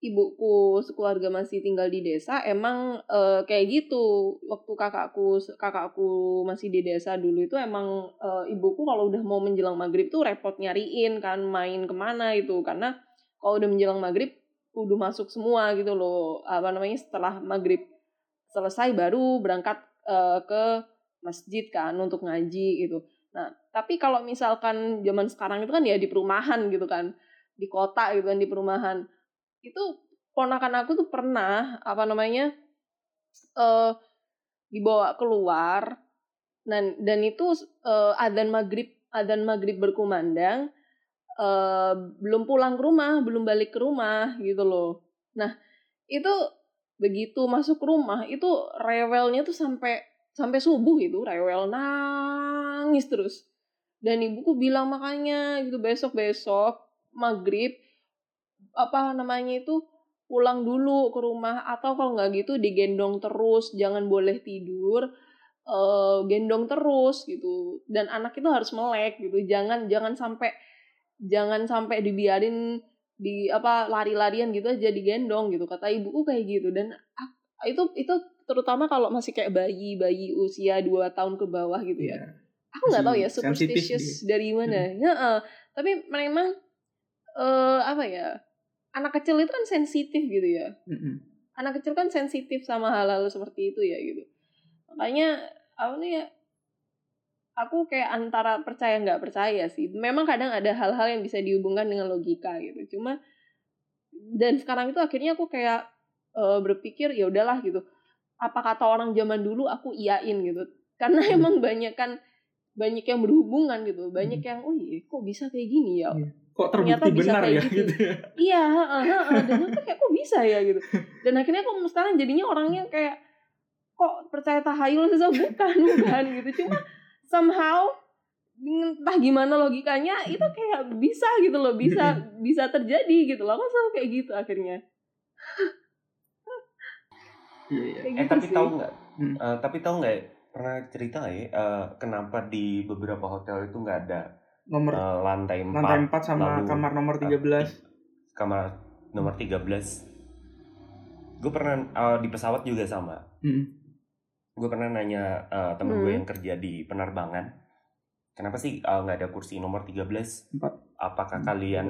ibuku sekeluarga masih tinggal di desa emang eh, kayak gitu waktu kakakku kakakku masih di desa dulu itu emang eh, ibuku kalau udah mau menjelang maghrib tuh repot nyariin kan main ke mana itu karena kalau udah menjelang maghrib kudu masuk semua gitu loh apa namanya setelah maghrib selesai baru berangkat eh, ke masjid kan untuk ngaji gitu. Nah, tapi kalau misalkan zaman sekarang itu kan ya di perumahan gitu kan, di kota gitu kan di perumahan. Itu ponakan aku tuh pernah apa namanya eh dibawa keluar dan dan itu eh, adzan maghrib adzan maghrib berkumandang eh belum pulang ke rumah, belum balik ke rumah gitu loh. Nah, itu begitu masuk rumah itu rewelnya tuh sampai sampai subuh itu rewel nangis terus dan ibuku bilang makanya gitu besok besok maghrib apa namanya itu pulang dulu ke rumah atau kalau nggak gitu digendong terus jangan boleh tidur eh, gendong terus gitu. Dan anak itu harus melek gitu jangan jangan sampai jangan sampai dibiarin di apa lari-larian gitu aja digendong gitu. Kata ibuku kayak gitu. Dan itu itu terutama kalau masih kayak bayi bayi usia 2 tahun ke bawah gitu ya. Iya. aku nggak tahu ya superstitious dari mana. Ya eh. tapi memang eh apa ya anak kecil itu kan sensitif gitu ya. Mm-mm. anak kecil kan sensitif sama hal-hal seperti itu ya gitu. Makanya apa nih ya aku kayak antara percaya nggak percaya sih. Memang kadang ada hal-hal yang bisa dihubungkan dengan logika gitu. Cuma dan sekarang itu akhirnya aku kayak eh, berpikir ya udahlah gitu. Apa kata orang zaman dulu aku iyain gitu. Karena emang banyak kan banyak yang berhubungan gitu. Banyak yang oh iya kok bisa kayak gini ya? Iya. Kok Ternyata terbukti bisa benar kayak ya gitu. gitu ya. iya heeh, heeh. dan aku kayak kok bisa ya gitu dan akhirnya aku sekarang jadinya orangnya kayak kok percaya tahayul sih bukan bukan gitu cuma somehow entah gimana logikanya itu kayak bisa gitu loh bisa bisa terjadi gitu loh aku selalu kayak gitu akhirnya Iya, iya. kayak Eh gitu tapi sih. tahu nggak? Hmm. Eh, tapi tahu nggak? ya, Pernah cerita nggak ya? eh, kenapa di beberapa hotel itu nggak ada Nomor eh, lantai empat, lantai 4 sama lalu kamar nomor 13. kamar nomor 13 gue pernah eh, di pesawat juga sama Mm. gue pernah nanya eh, temen gue Hmm. yang kerja di penerbangan kenapa sih eh, nggak ada kursi nomor 13 Empat. apakah Hmm. kalian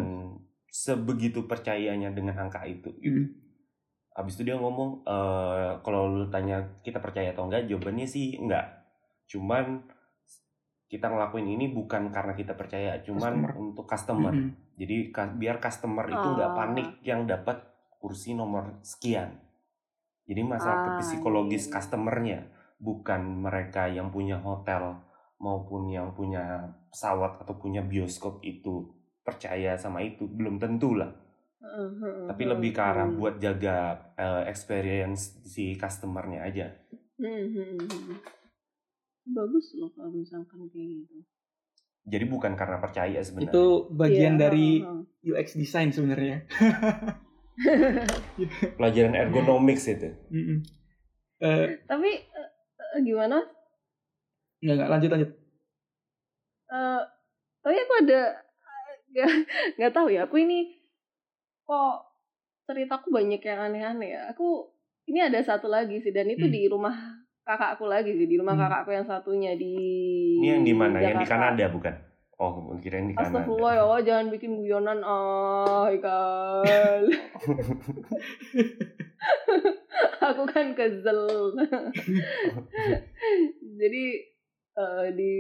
sebegitu percayanya dengan angka itu gitu. Mm. Habis itu dia ngomong eh kalau lu tanya kita percaya atau enggak, jawabannya sih enggak. Cuman kita ngelakuin ini bukan karena kita percaya, cuman Customer. untuk customer. Mm-mm. Jadi ka- biar customer itu nggak Ah. panik yang dapat kursi nomor sekian. Jadi masalah ke Ah, psikologis iya, customernya, bukan mereka yang punya hotel maupun yang punya pesawat atau punya bioskop itu percaya sama itu belum tentu lah Heeh, heeh, tapi lebih ke arah hmm. buat jaga eh, experience si customernya aja Hmm, hmm, hmm, hmm. Bagus loh kalau misalkan kayak gitu jadi bukan karena percaya sebenarnya Itu bagian Iya, dari UX design sebenarnya. pelajaran ergonomics itu Mm-mm. Eh, tapi eh, gimana Enggak, enggak lanjut lanjut. Eh, tapi aku ada nggak nggak tahu ya aku ini kok ceritaku banyak yang aneh-aneh ya aku ini ada satu lagi sih dan itu Hmm. di rumah kakakku lagi sih di rumah Hmm. kakakku yang satunya di ini yang di mana yang di. Kanada bukan oh kirain di Kanada Astagfirullah ya Allah, jangan bikin guyonan ah Ikal. aku kan kesel. Jadi eh, di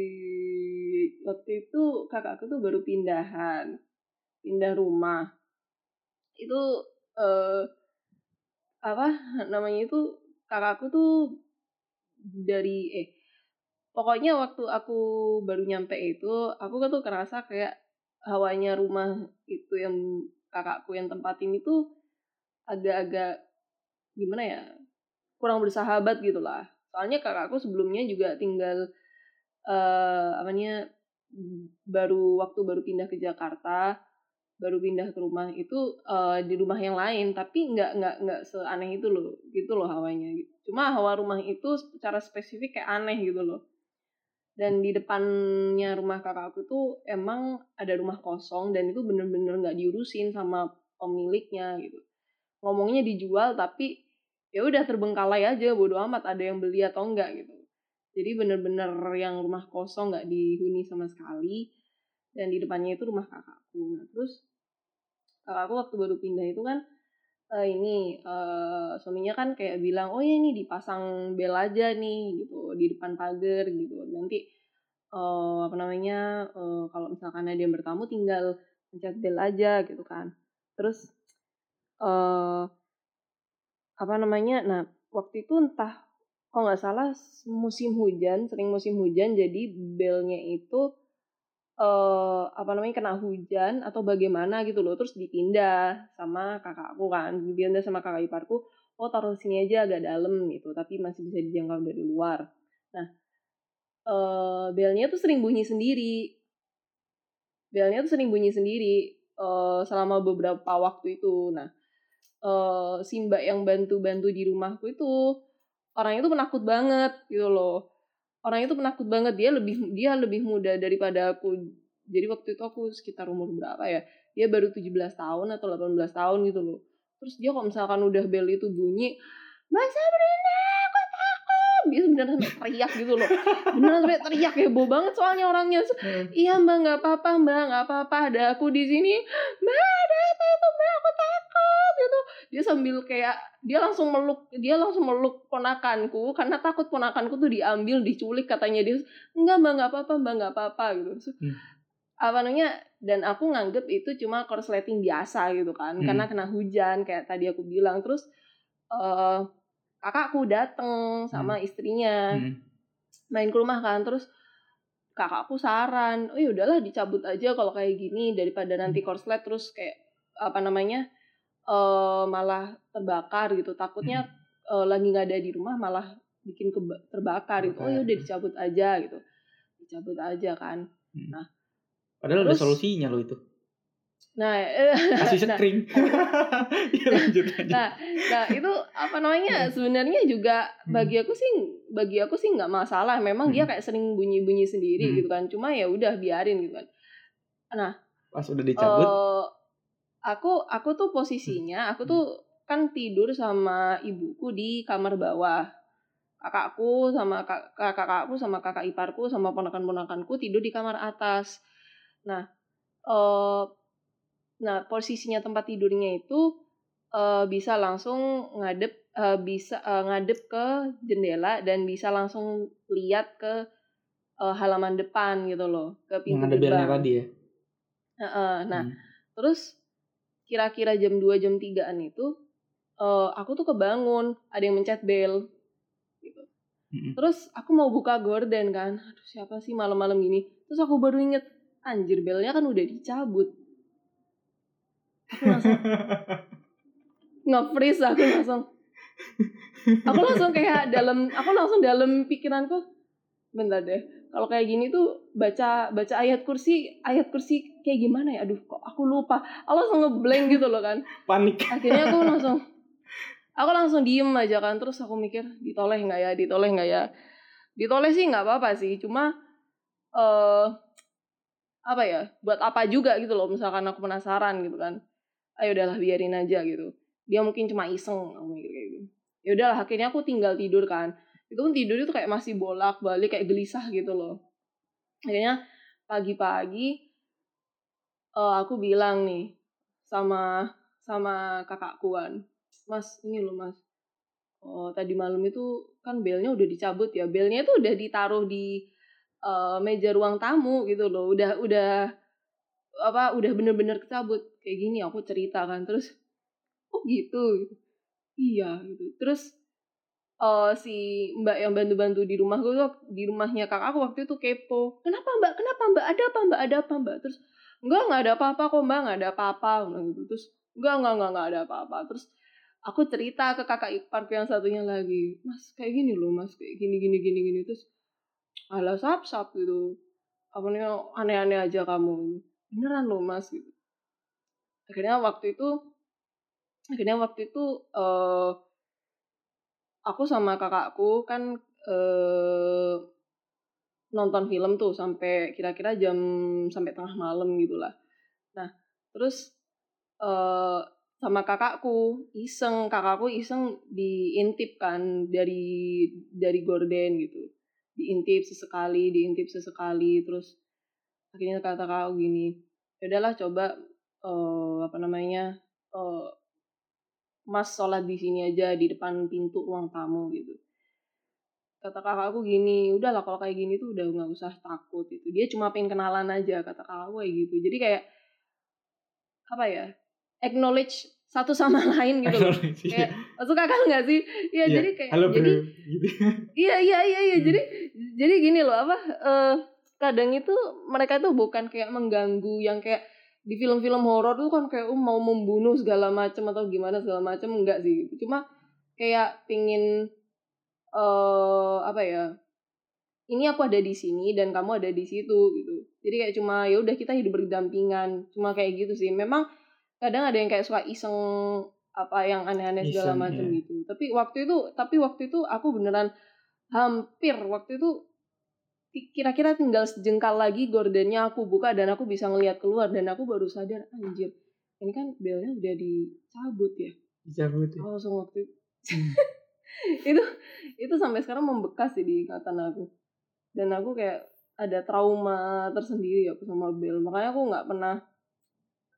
waktu itu kakakku tuh baru pindahan, pindah rumah. Itu eh, apa namanya itu kakakku tuh dari eh pokoknya waktu aku baru nyampe itu aku kan tuh kerasa kayak hawanya rumah itu yang kakakku yang tempatin itu agak-agak gimana ya kurang bersahabat gitu lah soalnya kakakku sebelumnya juga tinggal eh apanya baru waktu baru pindah ke Jakarta baru pindah ke rumah itu eh, di rumah yang lain tapi nggak nggak nggak seaneh itu loh gitu loh hawanya gitu. cuma hawa rumah itu secara spesifik kayak aneh gitu loh. Dan di depannya rumah kakakku tuh emang ada rumah kosong dan itu bener-bener nggak diurusin sama pemiliknya gitu. Ngomongnya dijual tapi ya udah terbengkalai aja bodo amat ada yang beli atau enggak gitu. Jadi bener-bener yang rumah kosong nggak dihuni sama sekali. Dan di depannya itu rumah kakakku nah terus kakakku waktu baru pindah itu kan eh, ini eh, suaminya kan kayak bilang oh ya ini dipasang bel aja nih gitu di depan pagar gitu. Nanti eh, apa namanya eh, kalau misalkan ada yang bertamu tinggal pencet bel aja gitu kan. Terus eh apa namanya nah waktu itu entah kalau nggak salah musim hujan sering musim hujan jadi belnya itu eh apa namanya kena hujan atau bagaimana gitu loh. Terus dipindah sama kakakku kan dipindah sama kakak iparku. Oh taruh sini aja agak dalam gitu tapi masih bisa dijangkau dari luar. Nah eh belnya tuh sering bunyi sendiri. Belnya tuh sering bunyi sendiri eh selama beberapa waktu itu. Nah eh si mbak yang bantu-bantu di rumahku itu orang itu penakut banget gitu loh orang itu penakut banget. Dia lebih dia lebih muda daripada aku. Jadi waktu itu aku sekitar umur berapa ya? Dia baru 17 tahun atau 18 tahun gitu loh. Terus dia kalau misalkan udah bel itu bunyi Mbak Sabrina aku takut? Dia sebenarnya sampai teriak gitu loh. Beneran sampai teriak heboh banget soalnya orangnya. Iya mbak nggak apa-apa mbak nggak apa-apa. Ada aku di sini. Mbak ada apa itu mbak? Aku takut gitu dia sambil kayak dia langsung meluk dia langsung meluk ponakanku karena takut ponakanku tuh diambil diculik katanya dia. Enggak mbak nggak apa-apa mbak nggak apa-apa gitu. Terus, Hmm. apa namanya dan aku nganggep itu cuma korsleting biasa gitu kan Hmm. karena kena hujan kayak tadi aku bilang. Terus eh kakakku dateng sama istrinya Hmm. main ke rumah kan. Terus kakakku saran oh ya udahlah dicabut aja kalau kayak gini daripada nanti korslet. Terus kayak apa namanya eh malah terbakar gitu. Takutnya eh, lagi nggak ada di rumah malah bikin terbakar gitu. Oh ya udah dicabut aja gitu. Dicabut aja kan. Padahal Terus- ada solusinya lo itu. nah Kasih nah, ya lanjut lanjut. nah, nah itu apa namanya sebenarnya juga bagi aku sih bagi aku sih nggak masalah. Memang dia Hmm. kayak sering bunyi bunyi sendiri Hmm. gitu kan. Cuma ya udah biarin gitu kan. Pas udah dicabut. Eh, aku aku tuh posisinya Hmm. aku tuh kan tidur sama ibuku di kamar bawah kakakku sama kak, kak- kakakku sama kakak iparku sama ponakan-ponakanku tidur di kamar atas nah eh nah posisinya tempat tidurnya itu eh, bisa langsung ngadep eh, bisa eh, ngadep ke jendela dan bisa langsung lihat ke eh, halaman depan gitu loh ke pintu yang ada belnya gerbang. tadi ya. Heeh, nah Hmm. Terus kira-kira jam 2 jam 3-an itu eh, aku tuh kebangun, ada yang mencet bel gitu. Mm-mm. Terus aku mau buka gorden kan. Aduh, siapa sih malam-malam gini? Terus aku baru inget, anjir belnya kan udah dicabut. Aku langsung nge-freeze aku langsung. Aku langsung kayak dalam aku langsung dalam pikiranku bentar deh. Kalau kayak gini tuh baca baca ayat kursi, ayat kursi kayak gimana ya? Aduh, kok aku lupa. Aku langsung ngeblank gitu loh kan. Panik. Akhirnya aku langsung aku langsung diem aja kan. Terus aku mikir, ditoleh nggak ya? Ditoleh nggak ya? Ditoleh sih nggak apa-apa sih. Cuma eh apa ya? Buat apa juga gitu loh. Misalkan aku penasaran gitu kan. Ayo udahlah biarin aja gitu. Dia mungkin cuma iseng aku mikir kayak gitu. Ya udahlah, akhirnya aku tinggal tidur kan itu pun tidur itu kayak masih bolak balik kayak gelisah gitu loh. Akhirnya pagi-pagi eh, aku bilang nih sama sama kakakku kan mas ini loh mas. Oh tadi malam itu kan belnya udah dicabut ya belnya itu udah ditaruh di eh, meja ruang tamu gitu loh. Udah udah apa udah bener-bener kecabut. Kayak gini aku cerita kan terus oh gitu? Iya gitu. Terus eh si mbak yang bantu-bantu di rumah gue tuh di rumahnya kakakku waktu itu kepo. Kenapa mbak? Kenapa mbak? Ada apa mbak? Ada apa mbak? Terus enggak nggak ada apa-apa kok mbak. Nggak ada apa-apa. Aku gitu. Terus enggak enggak enggak nggak ada apa-apa. Terus aku cerita ke kakak iparku yang satunya lagi mas kayak gini loh mas. Kayak gini gini gini gini. Terus alah sap sap gitu. Apa nih aneh-aneh aja kamu. Beneran loh mas gitu. Akhirnya waktu itu akhirnya waktu itu eh aku sama kakakku kan eh nonton film tuh sampai kira-kira jam sampai tengah malam gitulah. Nah, terus eh sama kakakku iseng, kakakku iseng diintip kan dari dari gorden gitu. Diintip sesekali, diintip sesekali terus akhirnya kata kakakku gini, "Ya udahlah coba eh apa namanya? eh Mas sholat di sini aja di depan pintu ruang tamu gitu. Kata kakakku gini, udahlah kalau kayak gini tuh udah nggak usah takut gitu. Dia cuma pengen kenalan aja kata kakakku kayak gitu. Jadi kayak apa ya? Acknowledge satu sama lain gitu loh. Kayak masuk akal nggak sih? Iya Iya. jadi kayak Halo bro. jadi Gitu. iya iya iya iya Hmm. jadi jadi gini loh apa eh kadang itu mereka tuh bukan kayak mengganggu yang kayak di film-film horor tuh kan kayak uh, mau membunuh segala macam atau gimana segala macam enggak sih. Cuma kayak pingin eh apa ya ini aku ada di sini dan kamu ada di situ gitu. Jadi kayak cuma ya udah kita hidup berdampingan. Cuma kayak gitu sih. Memang kadang ada yang kayak suka iseng apa yang aneh-aneh segala macam iya. gitu. Tapi waktu itu tapi waktu itu aku beneran hampir waktu itu kira-kira tinggal sejengkal lagi gordennya aku buka dan aku bisa ngelihat keluar dan aku baru sadar anjir ini kan belnya udah dicabut ya Dicabut ya. Aku langsung waktu itu Hmm. itu itu sampai sekarang membekas sih di ingatan aku dan aku kayak ada trauma tersendiri aku sama bel makanya aku nggak pernah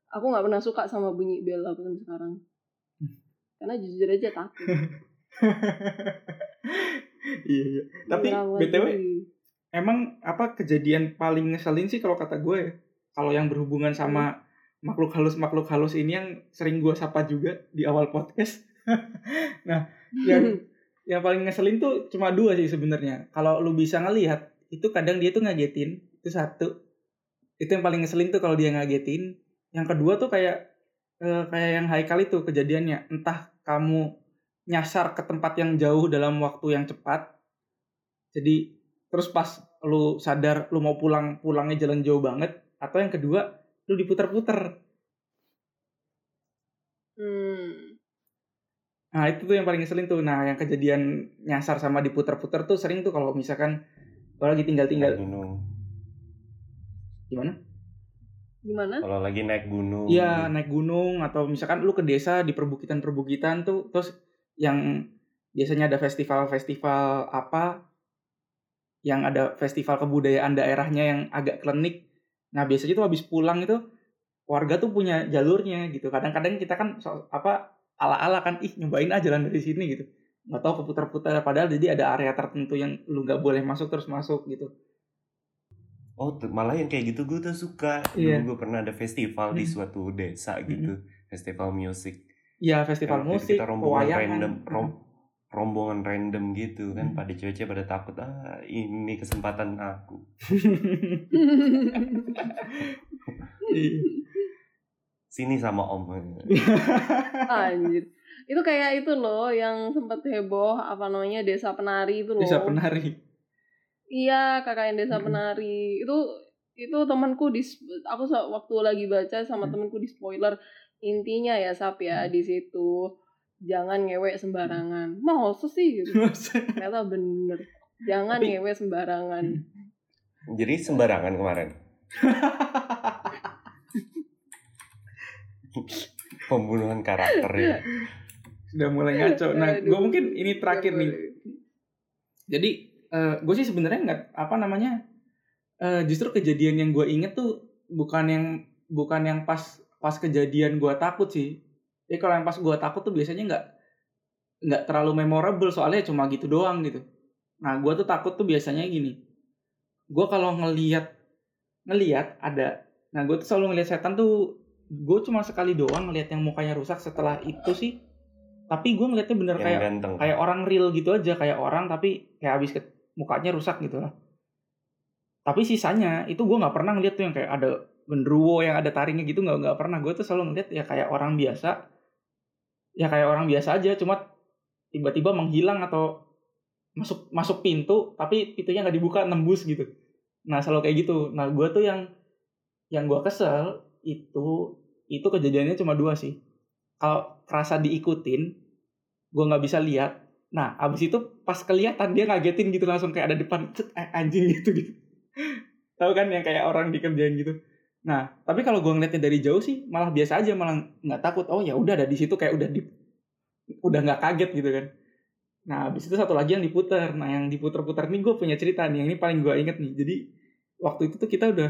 aku nggak pernah suka sama bunyi bel aku sampai sekarang karena jujur aja takut iya, iya. Tapi BTW. Emang apa kejadian paling ngeselin sih kalau kata gue ya. Kalau yang berhubungan sama makhluk halus makhluk halus ini yang sering gue sapa juga di awal podcast. nah, yang yang paling ngeselin tuh cuma dua sih sebenarnya. Kalau lu bisa ngelihat itu kadang dia tuh ngagetin itu satu. Itu yang paling ngeselin tuh kalau dia ngagetin. Yang kedua tuh kayak eh, kayak yang Haikal itu kejadiannya. Entah kamu nyasar ke tempat yang jauh dalam waktu yang cepat. Jadi terus pas lu sadar lu mau pulang pulangnya jalan jauh banget atau yang kedua lu diputar-putar. hmm. Nah itu tuh yang paling ngeselin tuh. Nah yang kejadian nyasar sama diputar-putar tuh sering tuh kalau misalkan kalau lagi tinggal-tinggal gimana? gimana kalau lagi naik gunung Iya naik gunung atau misalkan lu ke desa di perbukitan-perbukitan tuh terus yang biasanya ada festival-festival apa yang ada festival kebudayaan daerahnya yang agak klinik. Nah biasanya tuh habis pulang itu warga tuh punya jalurnya gitu. Kadang-kadang kita kan so- apa ala-ala kan ih nyobain aja jalan dari sini gitu. Nggak tahu keputar-putar padahal jadi ada area tertentu yang lu nggak boleh masuk terus masuk gitu. Oh, malah yang kayak gitu gue tuh suka. Iya. Dulu gue pernah ada festival di Hmm. suatu desa gitu, festival musik. Ya festival jadi musik, kita rombongan random, rom- rombongan random gitu kan. Hmm. Pada cewek-cewek pada takut, ah ini kesempatan aku. Sini sama om. anjir itu kayak itu loh yang sempat heboh apa namanya desa penari itu loh Desa penari. Iya, kakak yang desa Mm-mm. penari. Itu itu temanku di aku waktu lagi baca sama Mm. temanku di spoiler intinya ya Sap ya di situ jangan ngewek sembarangan. Masa sih gitu. Ternyata bener. Jangan Tapi- ngewek sembarangan. Jadi sembarangan kemarin. Pembunuhan karakter ya. Sudah mulai ngaco. Nah, gue mungkin ini terakhir nih. Jadi gue sih sebenarnya nggak apa namanya eh, justru kejadian yang gue inget tuh bukan yang bukan yang pas pas kejadian gue takut sih. Jadi kalau yang pas gue takut tuh biasanya nggak nggak terlalu memorable soalnya cuma gitu doang gitu. Nah gue tuh takut tuh biasanya gini. Gue kalau ngelihat ngelihat ada, nah gue tuh selalu ngelihat setan tuh gue cuma sekali doang ngelihat yang mukanya rusak setelah itu sih. Tapi gue ngeliatnya bener Yang kayak ganteng. kayak orang real gitu aja kayak orang tapi kayak habis ke- mukanya rusak gitu lah tapi sisanya itu gue nggak pernah ngeliat tuh yang kayak ada genderuwo yang ada taringnya gitu nggak nggak pernah gue tuh selalu ngeliat ya kayak orang biasa ya kayak orang biasa aja cuma tiba-tiba menghilang atau masuk masuk pintu tapi pintunya nggak dibuka nembus gitu. Nah selalu kayak gitu. Nah gue tuh yang yang gue kesel itu itu kejadiannya cuma dua sih. Kalau kerasa diikutin gue nggak bisa lihat. Nah abis itu pas kelihatan dia ngagetin gitu langsung kayak ada depan anjing gitu gitu. Tahu kan yang kayak orang dikerjain gitu nah tapi kalau gue ngeliatnya dari jauh sih malah biasa aja malah nggak takut. Oh ya udah ada di situ kayak udah di udah nggak kaget gitu kan. Nah abis itu satu lagi yang diputer. Nah yang diputer-puter nih gue punya cerita nih. Yang ini paling gue inget nih. Jadi waktu itu tuh kita udah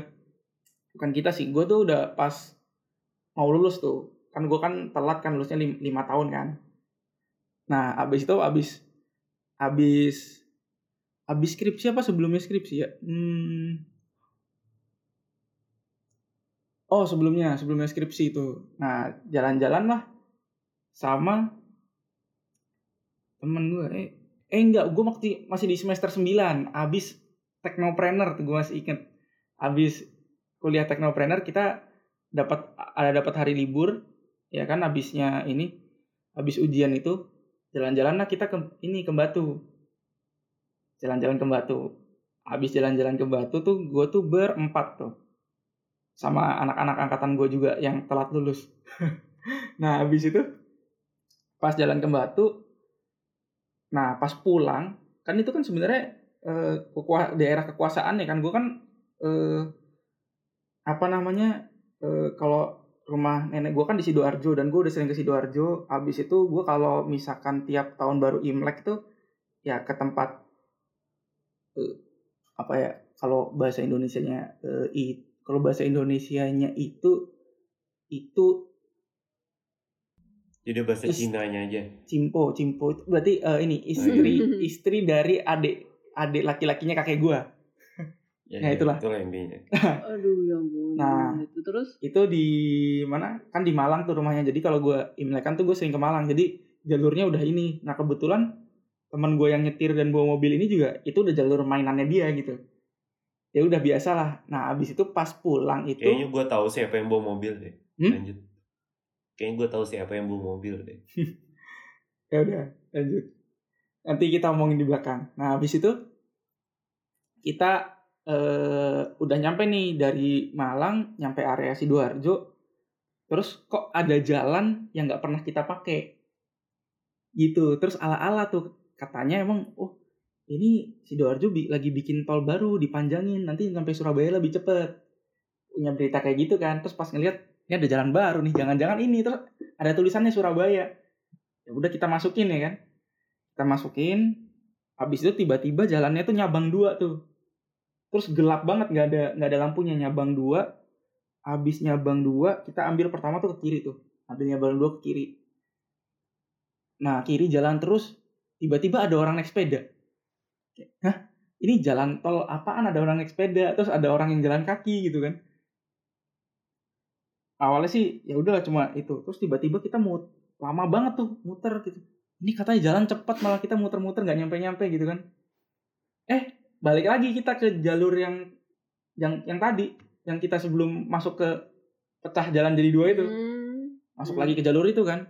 bukan kita sih gue tuh udah pas mau lulus tuh. Kan gue kan telat kan lulusnya lim- lima tahun kan. Nah abis itu abis abis abis skripsi apa sebelumnya skripsi ya? Hmm. Oh sebelumnya sebelumnya skripsi itu. Nah jalan-jalan lah. Sama temen gue eh eh enggak gue masih masih di semester 9 abis teknopreneur tuh gue masih inget abis kuliah teknopreneur kita dapat ada dapat hari libur ya kan habisnya ini habis ujian itu jalan-jalan lah kita ke ini ke Batu. Jalan-jalan ke Batu. Habis jalan-jalan ke Batu tuh gue tuh berempat tuh sama anak-anak angkatan gue juga yang telat lulus. Nah habis itu pas jalan ke Batu nah pas pulang kan itu kan sebenarnya eh, kekua- daerah kekuasaan ya kan gue kan eh, apa namanya eh, kalau rumah nenek gue kan di sidoarjo dan gue udah sering ke sidoarjo. Abis itu gue kalau misalkan tiap tahun baru imlek tuh ya ke tempat eh, apa ya kalau bahasa Indonesianya eh, i- kalau bahasa Indonesianya itu itu Jadi bahasa Is- Cina-nya aja. Cimpo, Cimpo itu berarti eh, ini istri istri dari adik adik laki-lakinya kakek gua. Ya, Ya, ya, itulah. Itulah intinya. Aduh ya ampun. Nah. itu terus Itu di mana? Kan di Malang tuh rumahnya. Jadi kalau gua Imlek kan tuh gue sering ke Malang. Jadi jalurnya udah ini. Nah, kebetulan teman gue yang nyetir dan bawa mobil ini juga itu udah jalur mainannya dia gitu. Ya udah biasa lah. Nah, abis itu pas pulang itu Kayaknya gue tahu siapa yang bawa mobil deh. Hmm? Lanjut. Kayaknya gue tahu siapa yang bawa mobil deh. ya udah lanjut nanti kita omongin di belakang nah habis itu kita eh, udah nyampe nih dari Malang nyampe area sidoarjo terus kok ada jalan yang nggak pernah kita pakai gitu terus ala-ala tuh katanya emang oh ini sidoarjo bi- lagi bikin tol baru dipanjangin. Nanti sampai Surabaya lebih cepet. Punya berita kayak gitu kan. Terus pas ngeliat ini ada jalan baru nih. Jangan-jangan ini. Terus ada tulisannya Surabaya. Ya udah kita masukin ya kan. Kita masukin. Habis itu tiba-tiba jalannya tuh nyabang dua tuh. Terus gelap banget. Nggak ada nggak ada lampunya. Nyabang dua. Habis nyabang dua kita ambil pertama tuh ke kiri tuh. Ambil nyabang dua ke kiri. Nah kiri jalan terus. Tiba-tiba ada orang naik sepeda hah? Ini jalan tol apaan? Ada orang naik sepeda terus ada orang yang jalan kaki gitu kan. Awalnya sih ya udahlah cuma itu. Terus tiba-tiba kita mau lama banget tuh muter gitu. Ini katanya jalan cepat malah kita muter-muter nggak nyampe-nyampe gitu kan. Eh balik lagi kita ke jalur yang yang yang tadi yang kita sebelum masuk ke pecah jalan jadi dua itu. Hmm. masuk Hmm. lagi ke jalur itu kan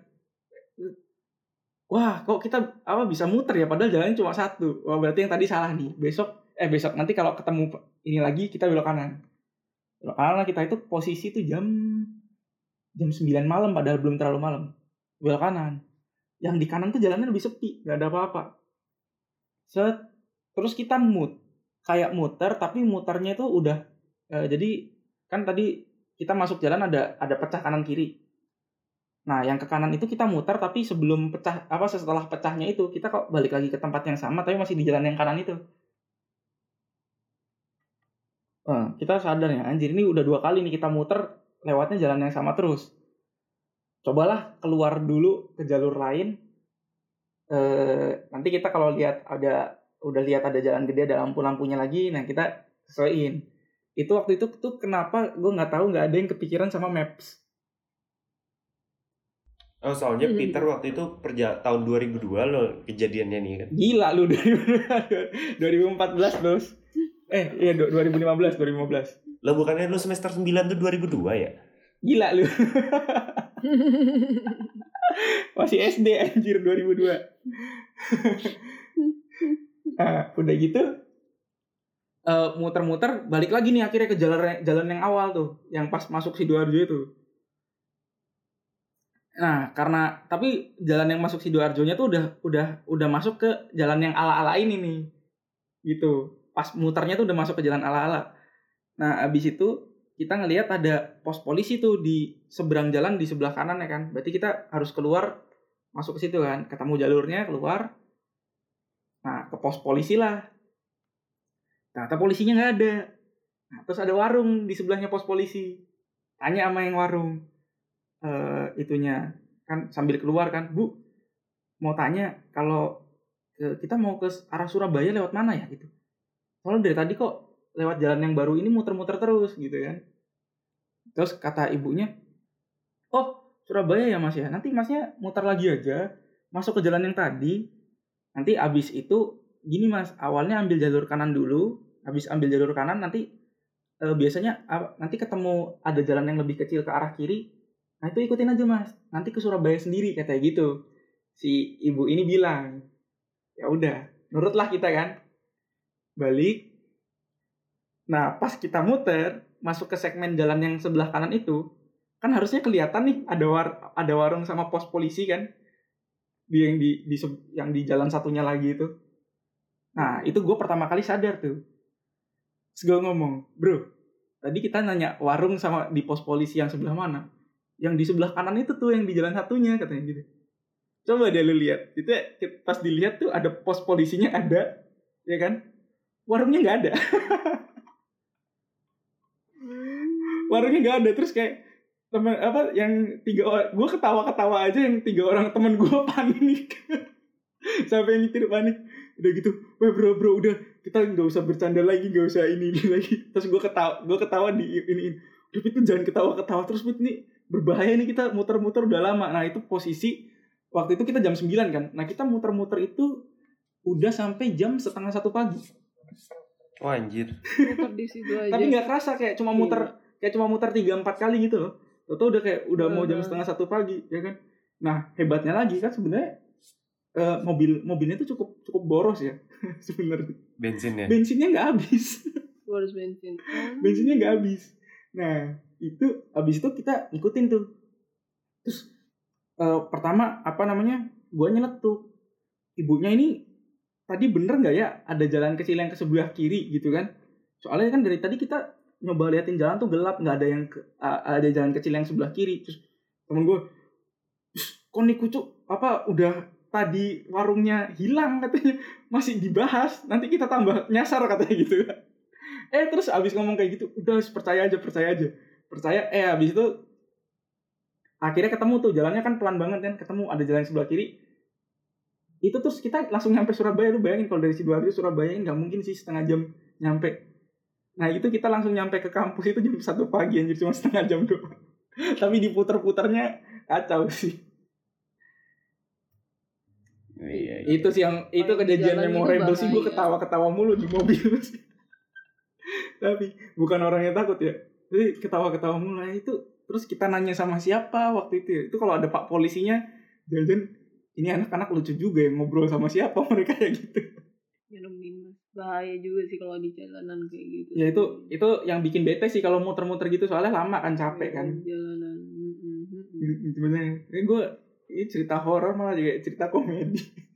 wah kok kita apa bisa muter ya? Padahal jalannya cuma satu. Wah berarti yang tadi salah nih. Besok eh besok. Nanti kalau ketemu ini lagi kita belok kanan. Belok kanan lah kita itu posisi tuh jam jam 9 malam padahal belum terlalu malam. Belok kanan. Yang di kanan tuh jalannya lebih sepi nggak ada apa-apa. Set. Terus kita mut kayak muter tapi muternya itu udah eh, jadi kan tadi kita masuk jalan ada ada pecah kanan kiri nah yang ke kanan itu kita muter tapi sebelum pecah apa setelah pecahnya itu kita kok balik lagi ke tempat yang sama tapi masih di jalan yang kanan itu. Eh, kita sadar ya anjir ini udah dua kali nih kita muter lewatnya jalan yang sama terus. Cobalah keluar dulu ke jalur lain. Eh nanti kita kalau lihat ada udah lihat ada jalan gede ada lampu-lampunya lagi nah kita sesuaiin. Itu waktu itu tuh kenapa gue nggak tahu nggak ada yang kepikiran sama maps Oh soalnya Hmm. Peter waktu itu perja tahun 2002 loh kejadiannya nih kan. gila lu 2014 bos eh iya du- 2015 2015 Lah bukannya lu semester 9 tuh 2002 ya? gila lu masih SD anjir 2002 nah, udah gitu eh, muter-muter balik lagi nih akhirnya ke jalan jalan yang awal tuh yang pas masuk sidoarjo itu nah karena tapi jalan yang masuk sidoarjonya tuh udah udah udah masuk ke jalan yang ala-ala ini nih. Gitu. Pas muternya tuh udah masuk ke jalan ala-ala. Nah abis itu kita ngelihat ada pos polisi tuh di seberang jalan di sebelah kanan ya kan. Berarti kita harus keluar masuk ke situ kan. Ketemu jalurnya keluar. Nah ke pos polisi lah. Ternyata polisinya nggak ada. Nah, terus ada warung di sebelahnya pos polisi. Tanya sama yang warung eh itunya. Kan sambil keluar kan bu mau tanya kalau ke- kita mau ke arah Surabaya lewat mana ya? Gitu. Soalnya dari tadi kok lewat jalan yang baru ini muter-muter terus gitu kan. Terus kata ibunya oh Surabaya ya mas ya? Nanti masnya muter lagi aja masuk ke jalan yang tadi. Nanti abis itu gini mas awalnya ambil jalur kanan dulu habis ambil jalur kanan nanti eh, biasanya nanti ketemu ada jalan yang lebih kecil ke arah kiri nah itu ikutin aja mas. Nanti ke Surabaya sendiri katanya gitu. Si ibu ini bilang ya udah nurutlah kita kan. Balik. Nah pas kita muter masuk ke segmen jalan yang sebelah kanan itu kan harusnya kelihatan nih ada war ada warung sama pos polisi kan? Di yang di, di yang di jalan satunya lagi itu. Nah itu gue pertama kali sadar tuh. Terus gue ngomong bro tadi kita nanya warung sama di pos polisi yang sebelah mana yang di sebelah kanan itu tuh yang di jalan satunya katanya gitu. Coba deh lu lihat. Itu ya, pas dilihat tuh ada pos polisinya ada ya kan? Warungnya nggak ada. Warungnya nggak ada. Terus kayak teman apa yang tiga orang gue ketawa ketawa aja yang tiga orang teman gue panik. Sampai yang nyetir panik? Udah gitu weh bro bro udah. Kita nggak usah bercanda lagi nggak usah ini ini lagi. Terus gue ketawa gue ketawa di ini ini. Pit, lu jangan ketawa ketawa terus Pit, ini berbahaya nih kita muter-muter udah lama. Nah itu posisi waktu itu kita jam 9 kan. Nah kita muter-muter itu udah sampai jam setengah satu pagi. Wah anjir. muter di situ aja. Tapi nggak kerasa kayak cuma muter Iya. kayak cuma muter tiga empat kali gitu loh. Tau udah kayak udah mau jam Mhm. setengah satu pagi ya kan? Nah hebatnya lagi kan sebenarnya eh, mobil mobilnya itu cukup cukup boros ya sebenarnya. Bensinnya. bensinnya nggak habis. Harus bensin. Bensinnya nggak habis. Nah itu habis itu kita ikutin tuh. Terus eh, pertama apa namanya gua nyeletuk ibunya ini tadi bener nggak ya ada jalan kecil yang ke sebelah kiri gitu kan? Soalnya kan dari tadi kita nyoba liatin jalan tuh gelap nggak ada yang ke- a- ada jalan kecil yang sebelah kiri. Terus temen gue kok nih kucuk? Apa udah tadi warungnya hilang? katanya. Masih dibahas nanti kita tambah nyasar katanya gitu. Eh terus abis ngomong kayak gitu udah percaya aja percaya aja percaya eh abis itu akhirnya ketemu tuh jalannya kan pelan banget kan ketemu ada jalan sebelah kiri. Itu terus kita langsung nyampe Surabaya lu bayangin kalau dari sidoarjo Surabaya nggak mungkin sih setengah jam nyampe. Nah itu kita langsung nyampe ke kampus itu jam satu pagi anjir cuma setengah jam doang tapi diputer-puternya kacau sih. Iya, iya. itu sih yang itu Kalau di kejadian itu memorable sih gue ketawa-ketawa mulu di mobil. Sih tapi bukan orangnya takut ya jadi ketawa-ketawa mulu. Nah, itu terus kita nanya sama siapa waktu itu ya? Itu kalau ada pak polisinya jangan ini anak-anak lucu juga yang ngobrol sama siapa mereka kayak gitu. Nyeremin mas bahaya juga sih kalau di jalanan kayak gitu. Ya itu itu yang bikin bete sih kalau muter-muter gitu. Soalnya lama kan capek kan. Jalanan. Mm, mm, mm, mm. Hmm, sebenarnya. Ini gue ini cerita horor malah juga cerita komedi.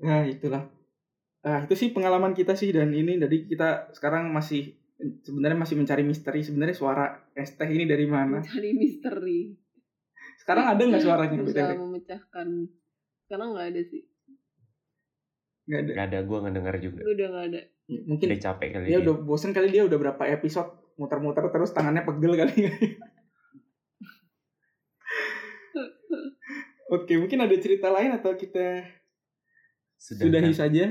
Nah itulah nah itu sih pengalaman kita sih dan ini dari kita sekarang masih sebenarnya masih mencari misteri. Sebenarnya suara es teh ini dari mana? Mencari misteri. Sekarang ada nggak suaranya BTW? memecahkan. Sekarang nggak ada sih. Nggak ada? Gak ada, gue ngedenger juga. udah nggak ada. Mungkin Udah capek kali dia dia. udah bosen kali dia udah berapa episode muter-muter terus tangannya pegel kali. Oke, mungkin ada cerita lain atau kita sudahi kan? saja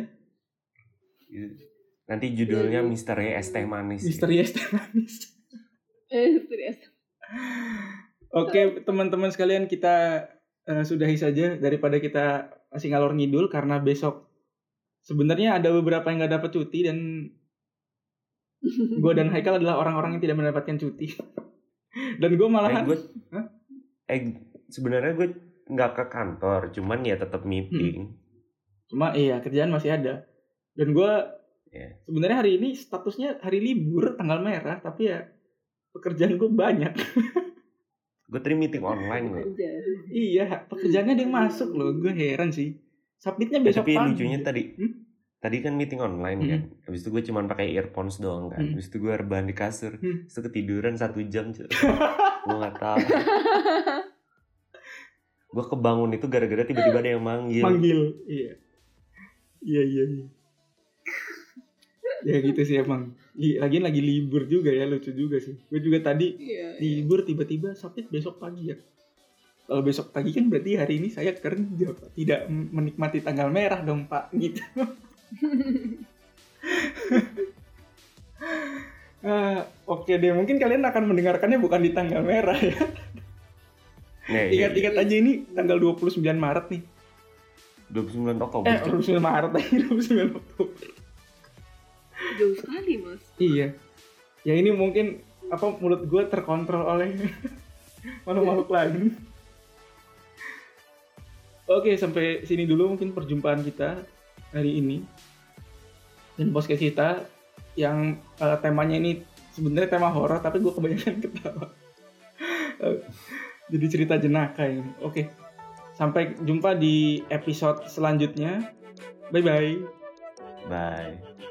Nanti judulnya Iya. Misteri Es Teh Manis. misteri es teh manis. eh serius Oke, teman-teman sekalian kita eh, sudahi saja daripada kita masih ngalor ngidul karena besok sebenarnya ada beberapa yang nggak dapat cuti dan gue dan Haikal adalah orang-orang yang tidak mendapatkan cuti. dan gue Eh, malahan gue, Hah? eh sebenarnya gue nggak ke kantor, cuman ya tetap meeting. cuma iya kerjaan masih ada. Dan gue Iya. sebenarnya hari ini statusnya hari libur tanggal merah tapi ya pekerjaan gue banyak. Gue tadi meeting online gue. kerja iya, pekerjaannya ada yang masuk loh. Gue heran sih. Submitnya besok Tapi pagi. lucunya tadi, Hmm? tadi kan meeting online kan. Habis itu gue cuman pakai earphones doang kan. Hmm. Habis itu gue rebahan di kasur. Hmm. Habis itu ketiduran satu jam. cuy. gue nggak tahu. gue kebangun itu gara-gara tiba-tiba ada yang manggil. manggil iya iya iya iya ya gitu sih emang lagian lagi libur juga ya lucu juga sih gue juga tadi iya libur tiba-tiba sakit besok pagi ya kalau besok pagi kan berarti hari ini saya kerja Pak. tidak menikmati tanggal merah dong pak gitu Ah, Oke deh, mungkin kalian akan mendengarkannya bukan di tanggal merah ya. Nah, iya, Ingat-ingat aja ini tanggal 29 Maret nih. 29 Oktober. Eh, cuy. 29 Maret lagi, 29 Oktober. Jauh sekali mas Iya. Ya ini mungkin apa mulut gue terkontrol oleh makhluk-makhluk lain. Oke, sampai sini dulu mungkin perjumpaan kita hari ini. Dan podcast kita yang eh, temanya ini sebenarnya tema horor tapi gue kebanyakan ketawa. Jadi cerita jenaka ini. Oke. Sampai jumpa di episode selanjutnya. Bye bye. Bye.